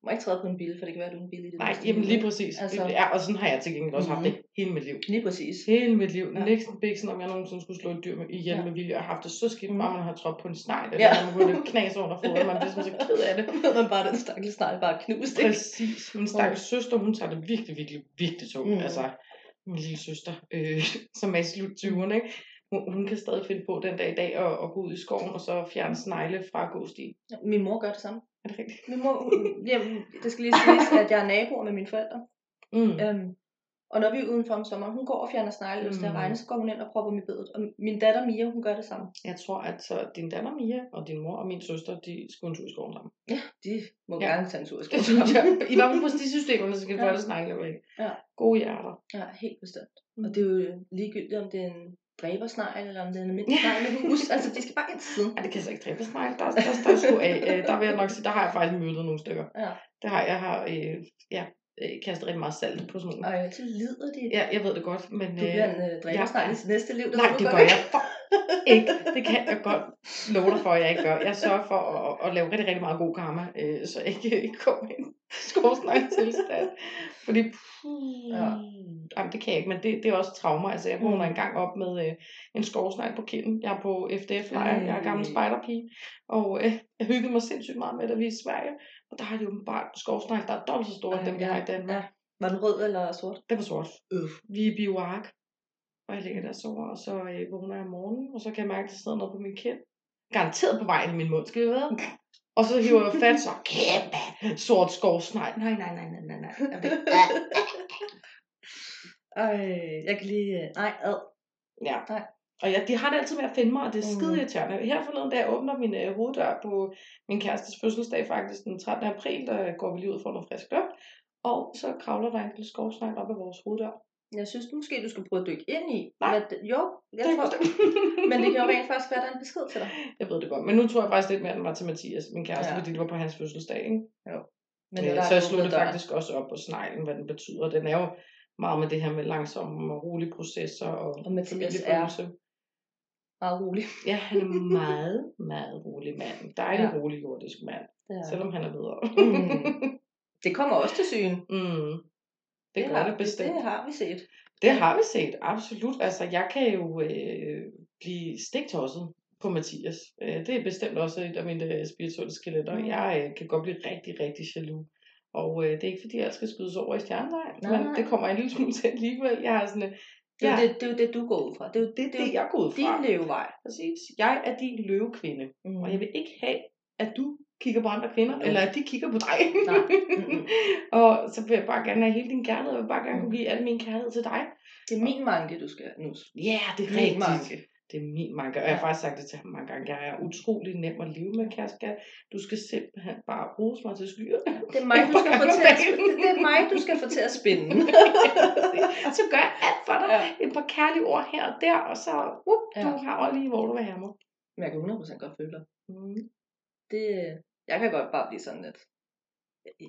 Du må ikke træde på en bil, for det kan være, at du er en bil i det Nej, jamen lige præcis. Altså-. Ja, og sådan har jeg til gengæld også haft Mhm. det hele mit liv. Lige præcis. Hele mit liv. Ja. Næsten biksen, om jeg nogensinde skulle slå et dyr med- ihjel Ja. med vilje. Har haft det så skidt, Mhm. bare man har trådt på en snegl, eller Ja. man kunne have knas under <laughs> foden, man bliver simpelthen så ked af det. <laughs> man bare, den stakkels snegl bare knust, ikke? Præcis. Min stakkels søster, hun tager det virkelig, virkelig, virkelig tungt. Mm. Altså, min lille søster, øh, <laughs> som er i slut 20'erne, ikke? Hun, hun kan stadig finde på den dag i dag at, at gå ud i skoven og så fjerne snegle fra gåstien. Min mor gør det samme. Er det rigtigt? Min mor, jamen, det skal lige siges, at jeg er naboer med mine forældre. Mm. Øhm, og når vi er udenfor om sommeren, hun går og fjerner snegle, hvis det Mm. regner, så går hun ind og propper dem i bedet. Og min datter Mia, hun gør det samme. Jeg tror, at så din datter Mia og din mor og min søster, de skulle en tur i skoven sammen. Ja, de må Ja. gerne tage en tur i <laughs> Det skoven. jeg. I hvert fald på de systemerne, så skal vi Ja. få alle snegle væk. Ja. Gode hjerter. Ja, helt bestemt. Mm. Og det er jo ligegyldigt, om det er en dræbersnegl, eller om det er en almindelig snegl med hus. Altså, de skal bare ind til siden. Ja, det kan så ikke dræbe snegle. Der, der, der, der, sgu af. Øh, der vil jeg nok sige, der har jeg faktisk myrdet nogle stykker. Ja. Det har jeg, har øh, ja, øh, kastet rigtig meget salt på sådan nogle. Og så lider de. Ja, jeg ved det godt, men... Du bliver en øh, dræbersnegl i næste liv. Nej, ved du det gør ikke? jeg <laughs> for ikke. Det kan jeg godt love dig for, at jeg ikke gør. Jeg sørger for at, at lave rigtig, rigtig meget god karma, øh, så jeg ikke, kommer i en <laughs> skovsnegl tilstand. Fordi, puh, Ja. jamen, det kan jeg ikke, men det, det er også traumer. Altså, jeg vågner Mm. engang op med øh, en skovsnegl på kinden. Jeg er på FDF-lejr, jeg er gammel Ej. spejderpige, og øh, jeg hyggede mig sindssygt meget med, da vi er i Sverige. Og der har de åbenbart skovsnegl, der er dobbelt så store, end dem, vi ja, har i Danmark. ja. Var den rød eller sort? Den var sort. Øh. Vi er i bioark. Og jeg ligger der og sover, og så øh, vågner jeg om morgenen, og så kan jeg mærke, at der sidder noget på min kind. Garanteret på vej i min mund, skal vi vide? <laughs> Og så hiver jeg fat, så kæmpe sort skovsnegl. Nej, nej, nej, nej, nej, nej. Jeg <laughs> Ej, jeg kan lige... øh, Nej, ad. Ja. Nej. Og ja, de har det altid med at finde mig, og det er Mm. skide irriterende. Her forleden, da jeg åbner min øh, hoveddør på min kærestes fødselsdag, faktisk den 13. april, der går vi lige ud for noget frisk luft. Og så kravler der en lille skovsnegl op ad vores hoveddør. Jeg synes måske, du skal prøve at dykke ind i. Nej. Det- jo, jeg Det er tror, bestemt. <laughs> men det kan jo rent faktisk være, der er en besked til dig. Jeg ved det godt, men nu tror jeg faktisk lidt mere, at den var til Mathias, min kæreste, Ja. ja. fordi det var på hans fødselsdag. Ikke? Men Øh, det er så jeg slog det faktisk også op på sneglen, hvad den betyder. Den er jo meget med det her med langsomme og rolige processer og, Og Mathias familiefølelse. Meget rolig. Ja, han er meget, meget rolig mand. Dejlig, Ja. ja. rolig jordisk mand, Det, er. selvom han er videre. Mm. det kommer også til syn. mm. Det, det gør har, det bestemt. Det, har vi set. Det har vi set, absolut. Altså, jeg kan jo øh, blive stiktosset på Mathias. Øh, det er bestemt også et af mine øh, spirituelle skeletter. Mm. Jeg øh, kan godt blive rigtig, rigtig jaloux. Og øh, det er ikke fordi, jeg skal skydes over i stjernetegn, men nej. det kommer en lille smule til alligevel. Jeg har sådan, øh, Det er, ja, jo det, det er jo det, du går ud fra. Det er jo det det, det, jeg går ud fra. din levevej. Præcis. Jeg er din løvekvinde, Mm. og jeg vil ikke have, at du kigger på andre kvinder, Jo. eller at de kigger på dig. Nej. Mm-mm. <laughs> og så vil jeg bare gerne have hele din kærlighed, jeg vil bare gerne Mm. kunne give al min kærlighed til dig. Det er min manke, du skal nu. Ja, yeah, det er Min rigtigt. manke. Det er min manke, og jeg har Ja. faktisk sagt det til ham mange gange. Jeg er utrolig nem at leve med, kære skat. Du skal simpelthen bare rose mig til skyer. <laughs> Det er mig, du skal få til at, det er mig, du skal få til at spænde. <laughs> så gør jeg alt for dig. Ja. Et par kærlige ord her og der, og så uh, Ja. du har lige, hvor du vil have mig. Men jeg kan 100% godt føle dig. Mm. Det, jeg kan godt bare blive sådan lidt.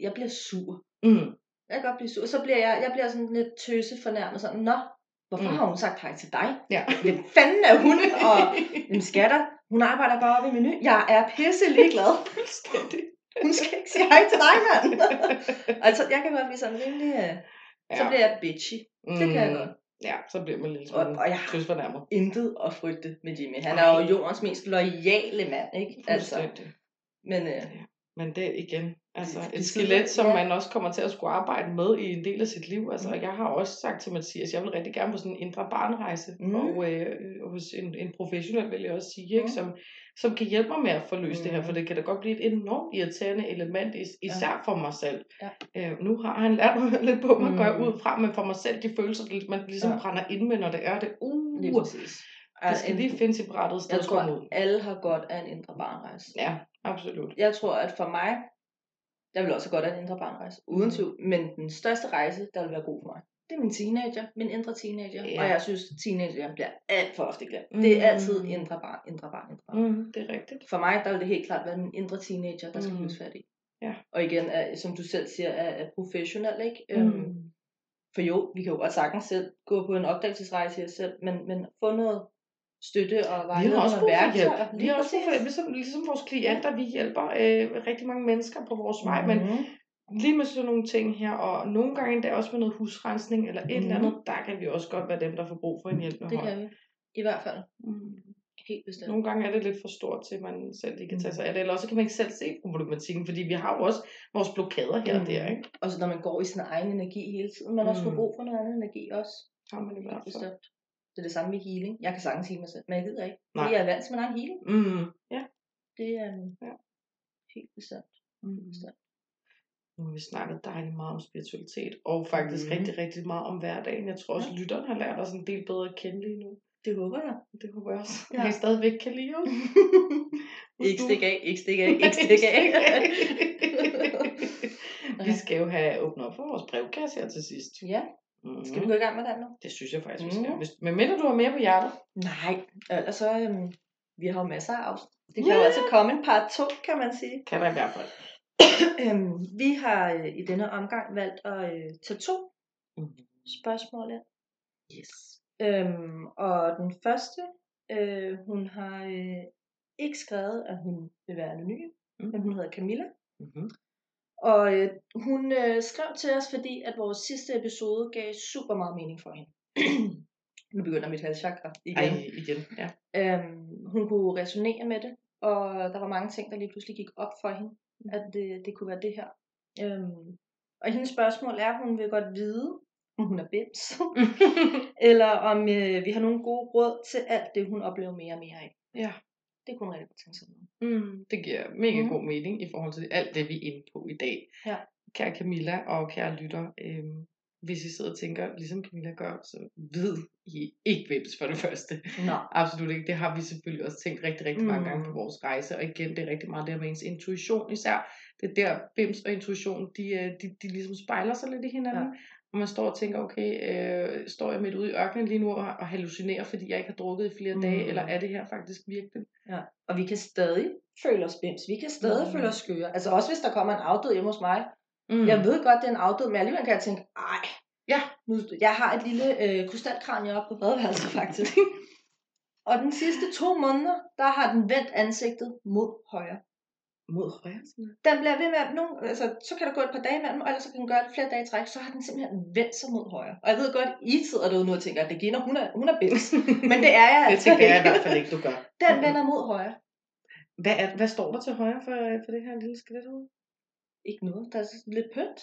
Jeg bliver sur. Mm. Jeg kan godt blive sur. Så bliver jeg, jeg bliver sådan lidt tøse fornærmet. Sådan, Nå, hvorfor Mm. mm. har hun sagt hej til dig? Ja. Hvem fanden er hun? <laughs> Og jamen, skatter, hun arbejder bare oppe i menu. Jeg er pisse ligeglad. <laughs> Fuldstændig. Hun skal ikke sige hej til dig, mand. <laughs> altså, jeg kan godt blive sådan rimelig... øh, Så bliver jeg bitchy. Det kan jeg godt. Ja, så bliver man lidt Og, og jeg har fornærmet. intet at frygte med Jimmy. Han Ej. er jo jordens mest loyale mand, ikke? Altså. Men øh, Men det igen, altså et skelet, som ja. man også kommer til at skulle arbejde med i en del af sit liv. Altså, Mm. jeg har også sagt til Mathias, jeg vil rigtig gerne på sådan en indre barnrejse, Mm. og øh, hos en, en professionel, vil jeg også sige, ikke? Mm. Som, som kan hjælpe mig med at få løst det her, Mm. for det kan da godt blive et enormt irriterende element, is- især for mig selv. Ja. Øh, nu har han lært <laughs> lidt på mig, mm. går jeg Mm. ud fra, men for mig selv, de følelser, man ligesom Ja. brænder ind med, når det er det. Uh, lige præcis. Det skal En- lige finde sit brættet sted Jeg at tror, ud. alle har godt af en indre barnrejse. Ja, absolut. Jeg tror, at for mig, jeg vil også godt have en indre barnrejse, uden Mhm. tvivl. Men den største rejse, der vil være god for mig, det er min teenager, min indre teenager. Ja. Og jeg synes, teenager bliver alt for ofte glemt. Det er altid Mm. indre barn, indre barn, indre barn. Mm, det er rigtigt. For mig, der vil det helt klart være min indre teenager, der skal Mm. mm. fat i. Ja. Og igen, er, som du selv siger, er, er professionel, ikke? Mm. Øhm, for jo, vi kan jo godt sagtens selv gå på en opdagelsesrejse i os selv, men, men få noget støtte og Vi vejledning har også brug for hjælp. Vi har også brug for hjælp, ligesom, ligesom vores klienter, vi hjælper øh, rigtig mange mennesker på vores vej, men Mhm. lige med sådan nogle ting her, og nogle gange endda også med noget husrensning eller et eller Mhm. andet, der kan vi også godt være dem, der får brug for en hjælpende Det hånd. kan vi. I hvert fald. Mm. Helt bestemt. Nogle gange er det lidt for stort til, at man selv ikke kan tage sig af det, eller også kan man ikke selv se problematikken, fordi vi har jo også vores blokader her og der, Mm. ikke? Og så når man går i sin egen energi hele tiden, man også får Mm. brug for noget andet energi også. Har man i hvert fald. bestemt. Det er det samme med healing. Jeg kan sagtens heale mig selv, men jeg gider ikke. Fordi Nej. jeg er vant til min egen healing. Mm. Ja. Det er um, Ja. helt bestemt. Mm. bestemt. Nu har vi snakket dejligt meget om spiritualitet, og faktisk Mhm. rigtig, rigtig meget om hverdagen. Jeg tror også, Ja. lytteren har lært os en del bedre at kende lige nu. Det håber jeg. Det håber jeg også. Ja. At I stadigvæk kan lide os. <laughs> ikke stik af, ikke stik af, ikke stik af. <laughs> vi skal jo have åbnet op for vores brevkasse her til sidst. ja, Mm. skal vi gå i gang med den nu? Det synes jeg faktisk, vi Mhm. skal. Hvis, men mindre du har mere på hjertet. Nej, ellers så, øhm, vi har jo masser af afsnit. Det kan jo altså komme en part 2, kan man sige. Kan der i hvert fald. <coughs> øhm, vi har øh, i denne omgang valgt at øh, tage to Mm. spørgsmål ind. Yes. Øhm, og den første, øh, hun har øh, ikke skrevet, at hun vil være anonym, Mm. men hun hedder Camilla. Mm-hmm. Og øh, hun øh, skrev til os, fordi at vores sidste episode gav super meget mening for hende. <clears throat> nu begynder mit halschakra igen. Ej, igen. Ja. Øhm, hun kunne resonere med det, og der var mange ting, der lige pludselig gik op for hende, at det, det kunne være det her. Øhm, og hendes spørgsmål er, hun vil godt vide, om hun er bims, <laughs> eller om øh, vi har nogle gode råd til alt det, hun oplever mere og mere af. ja. Det kunne hun rigtig godt tænke sig. noget. Mm, det giver mega Mhm. god mening i forhold til alt det, vi er inde på i dag. Ja. Kære Camilla og kære lytter, øhm, hvis I sidder og tænker, ligesom Camilla gør, så ved I ikke hvem for det første. Nå. Absolut ikke. Det har vi selvfølgelig også tænkt rigtig, rigtig mange Mm. gange på vores rejse. Og igen, det er rigtig meget der med ens intuition især. Det er der, bims og intuition, de, øh, de, de ligesom spejler sig lidt i hinanden. Ja. Og man står og tænker, okay, øh, står jeg midt ude i ørkenen lige nu og, og hallucinerer, fordi jeg ikke har drukket i flere mm. dage, eller er det her faktisk virkelig? Ja. Og vi kan stadig føle os bims. Vi kan stadig Mm. føle os skøre. Altså også hvis der kommer en afdød hjemme hos mig. Mm. Jeg ved godt, det er en afdød, men alligevel kan jeg tænke, ej, Ja. nu, jeg har et lille øh, krystalkranje oppe på badeværelset <laughs> faktisk. og den sidste to måneder, der har den vendt ansigtet mod højre. Mod højre. Den bliver ved med, at nogen, altså, så kan der gå et par dage og ellers så kan den gøre det flere dage i træk, så har den simpelthen vendt sig mod højre. Og jeg ved godt, I sidder derude nu og tænker, at Regina, hun er, hun er bims. <laughs> Men det er jeg Det altså tænker jeg i hvert fald ikke, du gør. <laughs> Den vender mod højre. Hvad, er, hvad står der til højre for, for det her lille skelet? Ikke noget, der er lidt pynt.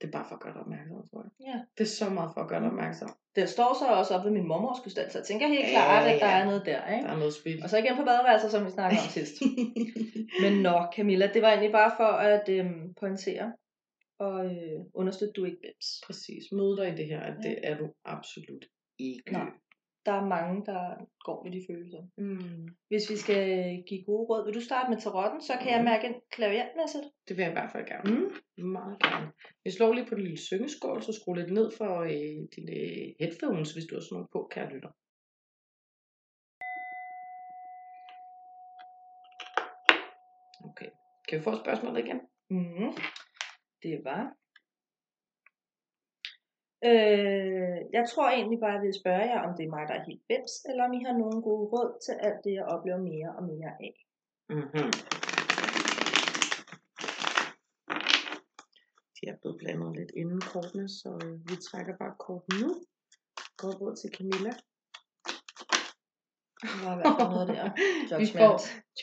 Det er bare for at gøre dig opmærksom, tror jeg. Ja. Det er så meget for at gøre dig opmærksom. Den står så også op ved min mormors krystal, så jeg tænker helt Ja, klart, at der ja. er noget der, ikke? Der er noget spil. Og så igen på badeværelset, som vi snakkede om <laughs> sidst. Men nå, Camilla, det var egentlig bare for at øhm, pointere og øh, understøtte, du ikke bims. Præcis. Mød dig i det her, at Ja. det er du absolut ikke. Nej. Der er mange, der går med de følelser. Mm. Hvis vi skal give gode råd, vil du starte med tarotten, så kan jeg Mhm. mærke en klaviantmæssigt. Det vil jeg i hvert fald gerne. Mm. Meget gerne. Vi slår lige på den lille syngeskål, så skru lidt ned for øh, dine øh, headphones, hvis du har sådan nogle på, kære lytter. Okay. Kan vi få spørgsmålet igen? Mm. Det var... Øh, jeg tror egentlig bare, jeg vil spørge jer, om det er mig, der er helt bims, eller om I har nogle gode råd til alt det, jeg oplever mere og mere af. Mm-hmm. De er blevet blandet lidt inden kortene, så øh, vi trækker bare korten nu. Godt råd til Camilla. Der var i hvert fald noget der. <laughs> Vi får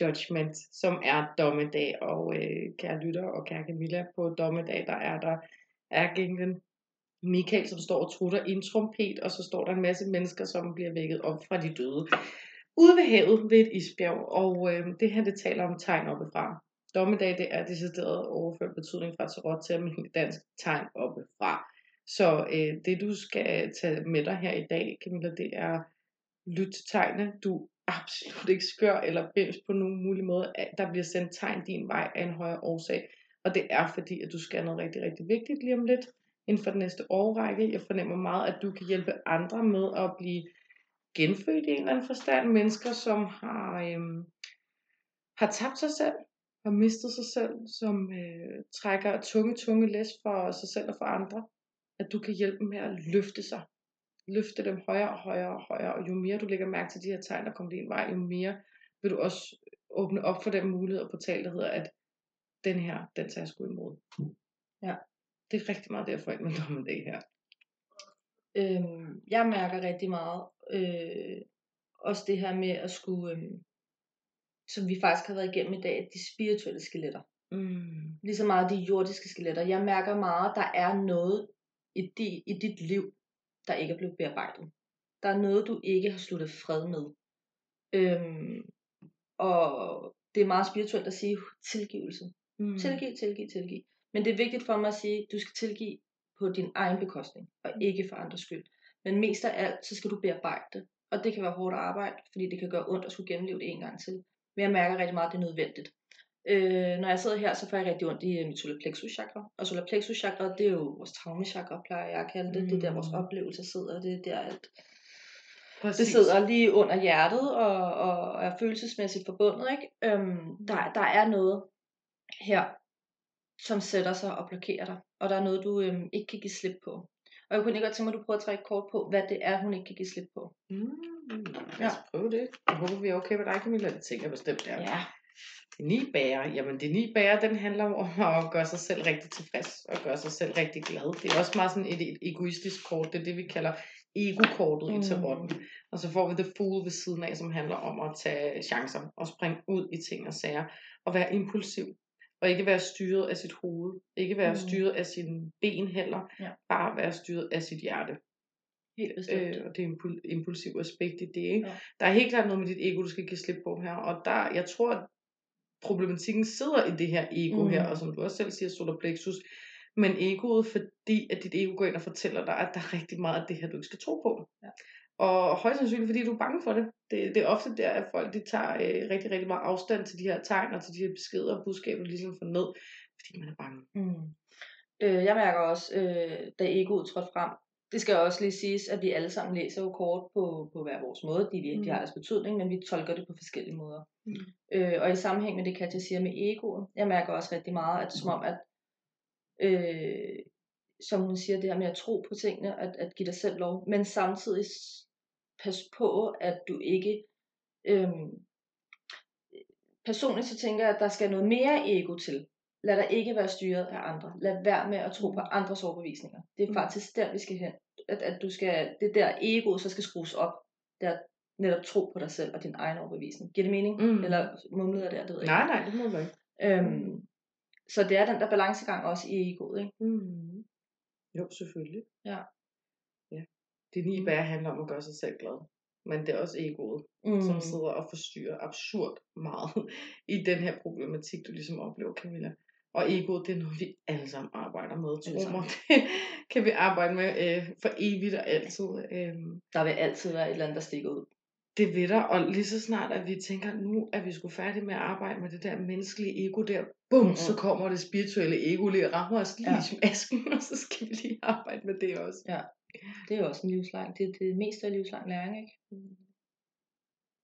Judgment. Judgment, som er dommedag, og øh, kære lytter og kære Camilla, på dommedag, der er der ærkeenglen Michael, som står og trutter i en trompet, og så står der en masse mennesker, som bliver vækket op fra de døde. Ude ved havet ved et isbjerg, og øh, det her, det taler om tegn oppefra. Dommedag, det er decideret overført betydning fra tarot til almindelig dansk tegn oppefra. Så øh, det, du skal tage med dig her i dag, Camilla, det er lyt til tegne. Du absolut ikke skør eller bims på nogen mulig måde. at Der bliver sendt tegn din vej af en højere årsag. Og det er fordi, at du skal noget rigtig, rigtig vigtigt lige om lidt inden for den næste årrække. Jeg fornemmer meget, at du kan hjælpe andre med at blive genfødt i en eller anden forstand. Mennesker, som har, øhm, har tabt sig selv, har mistet sig selv, som øh, trækker tunge, tunge læs for sig selv og for andre. At du kan hjælpe dem med at løfte sig. Løfte dem højere og højere og højere. Og jo mere du lægger mærke til de her tegn, der kommer din vej, jo mere vil du også åbne op for den mulighed og portal, der hedder, at den her, den tager jeg sgu imod. Ja. Det er rigtig meget derfor, at man <laughs> dommedag her. Øhm, jeg mærker rigtig meget øh, også det her med at skulle, øh, som vi faktisk har været igennem i dag, de spirituelle skeletter. Mm. Lige så meget de jordiske skeletter. Jeg mærker meget, der er noget i, di, i dit liv, der ikke er blevet bearbejdet. Der er noget, du ikke har sluttet fred med. Øhm, og det er meget spirituelt at sige tilgivelse. Mm. Tilgiv, tilgiv, tilgiv. Men det er vigtigt for mig at sige, at du skal tilgive på din egen bekostning, og ikke for andres skyld. Men mest af alt, så skal du bearbejde det. Og det kan være hårdt arbejde, fordi det kan gøre ondt at skulle genleve det en gang til. Men jeg mærker rigtig meget, at det er nødvendigt. Øh, når jeg sidder her, så får jeg rigtig ondt i øh, mit solar plexus chakra. Og solar plexus chakra, det er jo vores traume chakra, plejer jeg at kalde det. Det er der, vores Mm. oplevelser sidder. Det er der, at Præcis. det sidder lige under hjertet og, og er følelsesmæssigt forbundet. Ikke? Øhm, der, der er noget her, som sætter sig og blokerer dig. Og der er noget, du øhm, ikke kan give slip på. Og jeg kunne ikke godt tænke mig, at du prøver at trække kort på, hvad det er, hun ikke kan give slip på. Mm. Lad os prøve det. Jeg håber, vi er okay med dig, Camilla. Det tænker jeg bestemt, det er. Ja. Det ni bærer, jamen det ni bærer, den handler om at gøre sig selv rigtig tilfreds og gøre sig selv rigtig glad. Det er også meget sådan et, et egoistisk kort, det er det vi kalder ego-kortet mm. i tarotten. Og så får vi The Fool ved siden af, som handler om at tage chancer og springe ud i ting og sager og være impulsiv. Og ikke være styret af sit hoved. Ikke være Mm. styret af sine ben heller. Ja. Bare være styret af sit hjerte. Helt bestemt. Øh, og det er impul- impulsiv aspekt i det. Ikke? Ja. Der er helt klart noget med dit ego, du skal give slip på her. Og der, jeg tror, at problematikken sidder i det her ego mm. her, og som du også selv siger, solar plexus. Men egoet, fordi at dit ego går ind og fortæller dig, at der er rigtig meget af det her, du ikke skal tro på. Ja. Og højst sandsynligt, fordi du er bange for det. Det, det er ofte der, at folk de tager øh, rigtig, rigtig meget afstand til de her tegn, og til de her beskeder og budskaber, ligesom får ned, fordi man er bange. Mm. Øh, jeg mærker også, øh, da egoet trådte frem, det skal også lige siges, at vi alle sammen læser jo kort på, på hver vores måde. De, de, Mm. de har deres betydning, men vi tolker det på forskellige måder. Mm. Øh, og i sammenhæng med det, Katja siger med egoet, jeg mærker også rigtig meget, at som om, at øh, som hun siger, det her med at tro på tingene, at, at give dig selv lov, men samtidig s- pas på, at du ikke øh, personligt så tænker jeg, at der skal noget mere ego til. Lad dig ikke være styret af andre. Lad være med at tro på andres overbevisninger. Det er Mm. faktisk der, vi skal hen. At, at du skal, det er der ego så skal skrues op. Det er netop tro på dig selv og din egen overbevisning. Giver det mening? Mm. Eller mumlede jeg der? Det ved jeg Nej, nej, det må ikke. ikke. Øhm, så det er den der balancegang også i egoet. Ikke? Mm. Jo, selvfølgelig. Ja. Det ni bær handler om at gøre sig selv glad. Men det er også egoet, mm. som sidder og forstyrrer absurd meget <laughs> i den her problematik, du ligesom oplever, Camilla. Og egoet, det er noget, vi alle sammen arbejder med. Tro mig, <laughs> det kan vi arbejde med øh, for evigt og altid. Øh. Der vil altid være et eller andet, der stikker ud. Det ved der, og lige så snart, at vi tænker, nu er vi sgu færdige med at arbejde med det der menneskelige ego der, bum, mm-hmm. så kommer det spirituelle ego lige og rammer os lige ja. som asken, <laughs> og så skal vi lige arbejde med det også. Ja, det er også en livslang, det er det meste af livslang læring, ikke? Mm.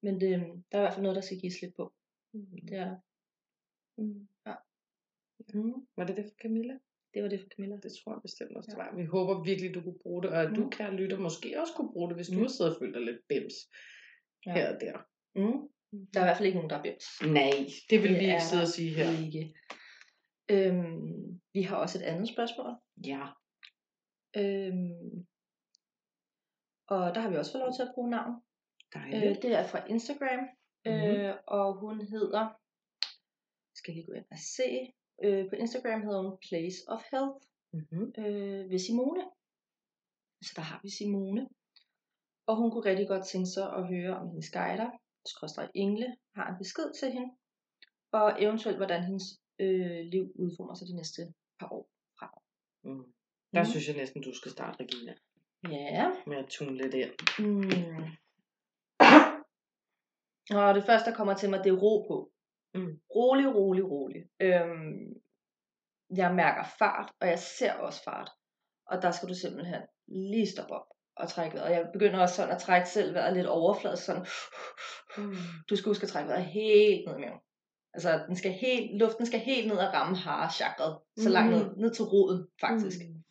Men det, der er i hvert fald noget, der skal give slip på. Mm. Det er mm. Ja. Mm. Var det det for Camilla? Det var det for Camilla. Det tror jeg bestemt også, det var. Vi håber virkelig, du kunne bruge det, og at mm. du, kan lytte, måske også kunne bruge det, hvis mm. du har siddet og følt dig lidt bims ja. her og der. Mm. Der er i hvert fald ikke nogen, der er bims. Nej, det vil det vi ikke sidde og sige her. Ikke. Øhm, vi har også et andet spørgsmål. Ja. Øhm, og der har vi også fået lov til at bruge navn. Øh, det er fra Instagram, mm-hmm. øh, og hun hedder, skal jeg lige gå ind og se, øh, på Instagram hedder hun Place of Health mm-hmm. øh, ved Simone. Så der har vi Simone. Og hun kunne rigtig godt tænke sig at høre om hendes guider, skråstrej engle, har en besked til hende, og eventuelt hvordan hendes øh, liv udformer sig de næste par år frem. Mm. Der mm. synes jeg næsten, du skal starte, Regina. Ja. Med at tune lidt ind. Mm. Og det første, der kommer til mig, det er ro på. Mm. Rolig, rolig, rolig. Øhm, jeg mærker fart, og jeg ser også fart. Og der skal du simpelthen lige stoppe op og trække vejret. Jeg begynder også sådan at trække selv vejret lidt overfladisk. Sådan. Mm. Du skal huske at trække vejret helt ned i maven. Altså, den skal helt, luften skal helt ned og ramme chakret. Så langt ned, mm. ned til roden, faktisk. Mm.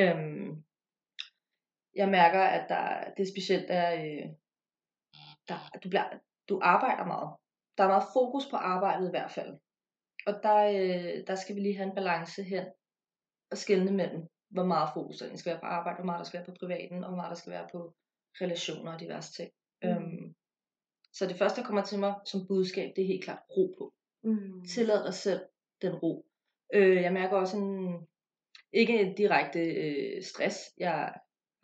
Øhm, jeg mærker, at der, det er specielt, der, øh, der, du, bliver, du arbejder meget. Der er meget fokus på arbejdet i hvert fald. Og der, øh, der skal vi lige have en balance hen og skille mellem, hvor meget fokus der skal være på arbejde, hvor meget der skal være på privaten, og hvor meget der skal være på relationer og diverse ting. Mm. Øhm, så det første, der kommer til mig som budskab, det er helt klart ro på. Mm. Tillad dig selv den ro. Øh, jeg mærker også en, ikke en direkte øh, stress. Jeg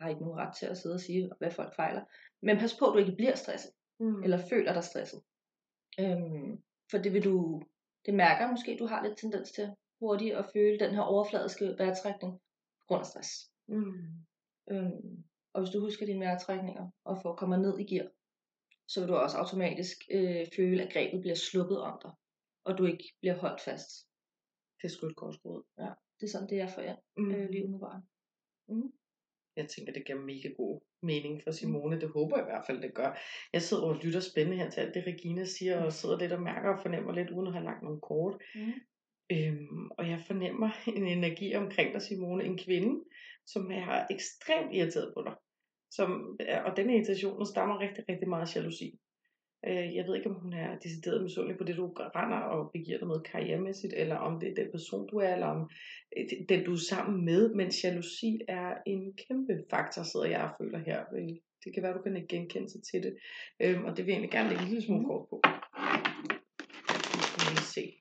har ikke nogen ret til at sidde og sige, hvad folk fejler. Men pas på, at du ikke bliver stresset. Mm. Eller føler dig stresset. Øhm, for det vil du, det mærker måske, du har lidt tendens til hurtigt at føle den her overfladiske vejrtrækning på grund af stress. Mm. Øhm, og hvis du husker dine vejrtrækninger og får kommer ned i gear, så vil du også automatisk øh, føle, at grebet bliver sluppet om dig, og du ikke bliver holdt fast. Det er sgu et godt råd. Ja, det er sådan, det er for jer mm. øh, lige umiddelbart. Mm. Jeg tænker, det giver mega god mening for Simone. Det håber jeg i hvert fald, det gør. Jeg sidder og lytter spændende her til alt det, Regina siger, og sidder lidt og mærker og fornemmer lidt, uden at have lagt nogle kort. Mm. Øhm, og jeg fornemmer en energi omkring dig, Simone. En kvinde, som er ekstremt irriteret på dig. Som, og den irritation stammer rigtig, rigtig meget jalousi. Øh, jeg ved ikke, om hun er decideret misundelig på det, du render og begiver dig med karrieremæssigt, eller om det er den person, du er, eller om øh, den, du er sammen med. Men jalousi er en kæmpe faktor, sidder jeg og føler her. Det kan være, du kan ikke genkende sig til det. Øhm, og det vil jeg egentlig gerne lægge en lille smule kort på. Vi se.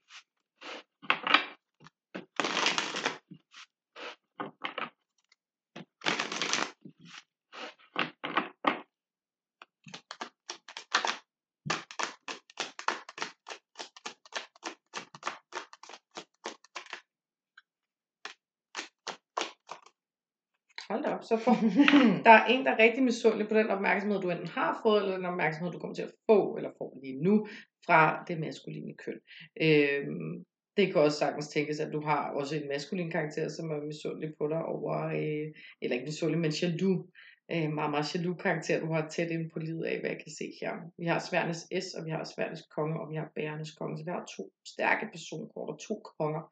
Hold op, så får, <clears throat> der er en, der er rigtig misundelig på den opmærksomhed, du enten har fået, eller den opmærksomhed, du kommer til at få, eller får lige nu, fra det maskuline køn. Øhm, det kan også sagtens tænkes, at du har også en maskulin karakter, som er misundelig på dig over, øh, eller ikke misundelig, men jaloux øh, meget, meget jaloux karakter, du har tæt ind på livet af, hvad jeg kan se her. Vi har Sværnes S, og vi har Sværnes konge, og vi har Bærenes konge, så vi har to stærke personkort og to konger.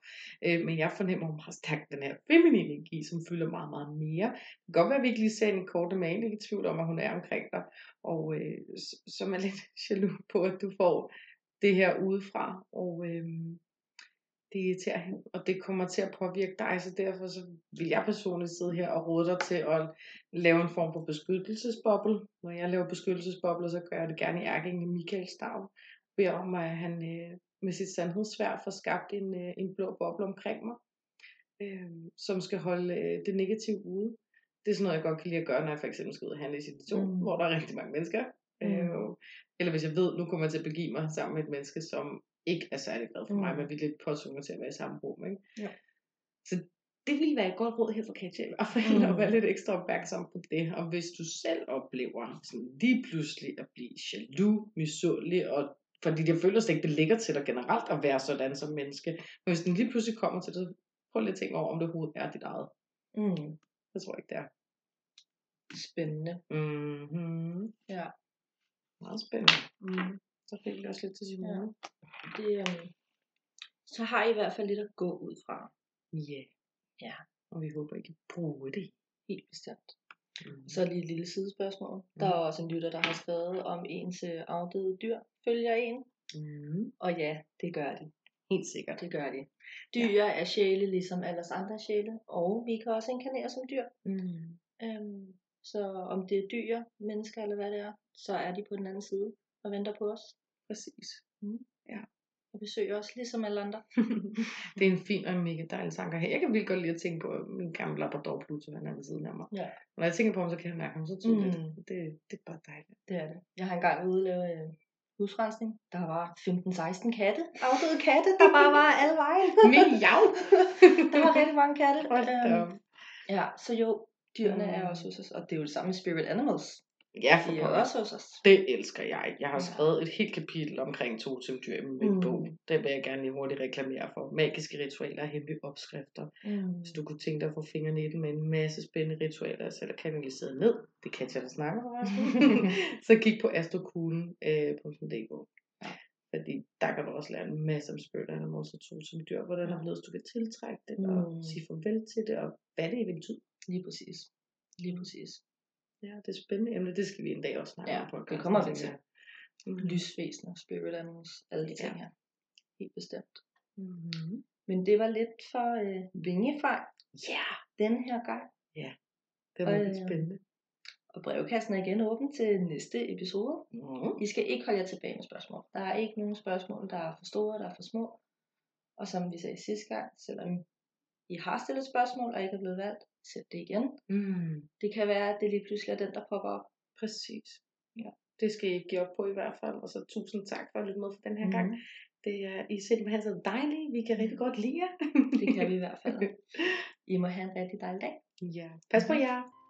Øh, men jeg fornemmer meget stærkt den her feminine energi, som fylder meget, meget mere. Det kan godt være, at vi ikke lige ser en korte med ikke i tvivl om, at hun er omkring dig, og øh, som er lidt <laughs> jaloux på, at du får det her udefra. Og øh, det irriterer hende, og det kommer til at påvirke dig, så derfor så vil jeg personligt sidde her og råde dig til at lave en form for beskyttelsesboble. Når jeg laver beskyttelsesbobler, så gør jeg det gerne i ærkingen Michael Stav. Beder om, at han øh, med sit sandhedsvær får skabt en, øh, en blå boble omkring mig. øh, som skal holde øh, det negative ude. Det er sådan noget, jeg godt kan lide at gøre, når jeg for eksempel skal ud og handle i situation, Mm. mm. hvor der er rigtig mange mennesker. Mm. Øh, eller hvis jeg ved, nu kommer jeg til at begive mig sammen med et menneske, som ikke er særlig glad for mm. mig, men vi er lidt påtvunget til at være i samme rum. Ikke? Ja. Så det ville være et godt råd her for Katja, i hvert fald Mm. mm. at være lidt ekstra opmærksom på det. Og hvis du selv oplever sådan lige pludselig at blive jaloux, misundelig, og fordi jeg føler slet ikke, det ligger til dig generelt at være sådan som menneske. Men hvis den lige pludselig kommer til det, prøv lige at tænke over, om det overhovedet er dit eget. Mm. Det tror jeg ikke, det er. Spændende. Mm-hmm. Ja. Meget spændende. Mm. Så fik vi også lidt til Simone. Ja. Det, øhm, så har I i hvert fald lidt at gå ud fra. Yeah. Ja. Og vi håber, I kan bruge det. Helt bestemt. Mm. Så lige et lille sidespørgsmål. Der er også en lytter, der har skrevet, om ens øh, afdøde dyr følger en. Mm. Og ja, det gør de. Helt sikkert. Det gør de. Dyr er sjæle, ligesom alle andre sjæle. Og vi kan også inkarnere som dyr. Mm. Øhm, så om det er dyr, mennesker eller hvad det er, så er de på den anden side og venter på os. Præcis. Og besøger os ligesom alle andre. <laughs> Det er en fin og mega dejlig sang. Jeg kan virkelig godt lide at tænke på min gamle Labrador Pluto, han er ved siden af mig. Ja. Når jeg tænker på ham, så kan jeg mærke ham så tydeligt. Mm. Mm. Det, det er bare dejligt. Det er det. Jeg har engang ude og lave øh, husrensning. Der var 15-16 katte. Afdøde katte, der bare var alle vejen. <laughs> Miau! <laughs> der var rigtig mange katte. Øhm, ja, så jo, dyrene Mm. er også hos os. Og det er jo det samme med spirit animals. Ja, for De er også hos os. Det elsker jeg. Jeg har Ja. skrevet et helt kapitel omkring totemdyr i min Mm. bog. Det vil jeg gerne lige hurtigt reklamere for. Magiske ritualer og hemmelige opskrifter. Mm. Hvis du kunne tænke dig at få fingrene i den med en masse spændende ritualer, så er der kanaliseret ned. Det kan jeg der snakker forresten. <laughs> så kig på astrokuglen.dk. Ja. Fordi der kan du også lære en masse om spirit animals og totemdyr, hvordan Ja. du kan tiltrække det, Mm. og sige farvel til det, og hvad det betyde. Lige præcis. Lige præcis. Ja, det er spændende emne. Det skal vi en dag også snakke Ja, om. på det kommer vi til. Mm. Lysvæsener, spirit animals, alle de Ja. ting her. Helt bestemt. Mm-hmm. Men det var lidt for øh, vingefej Ja, den her gang. det var Og, lidt øh, spændende. Og brevkassen er igen åben til næste episode. Mm. I skal ikke holde jer tilbage med spørgsmål. Der er ikke nogen spørgsmål, der er for store, der er for små. Og som vi sagde sidste gang, selvom I har stillet spørgsmål og ikke er blevet valgt, sæt det igen. Mm. Det kan være, at det lige pludselig er den, der popper op. Præcis. Ja. Det skal I ikke give op på i hvert fald. Og så tusind tak for at lytte med for den her mm. gang. Det er I er simpelthen så dejlige. Vi kan rigtig godt lide jer. Det kan vi i hvert fald. I må have en rigtig dejlig dag. ja. Pas på jer.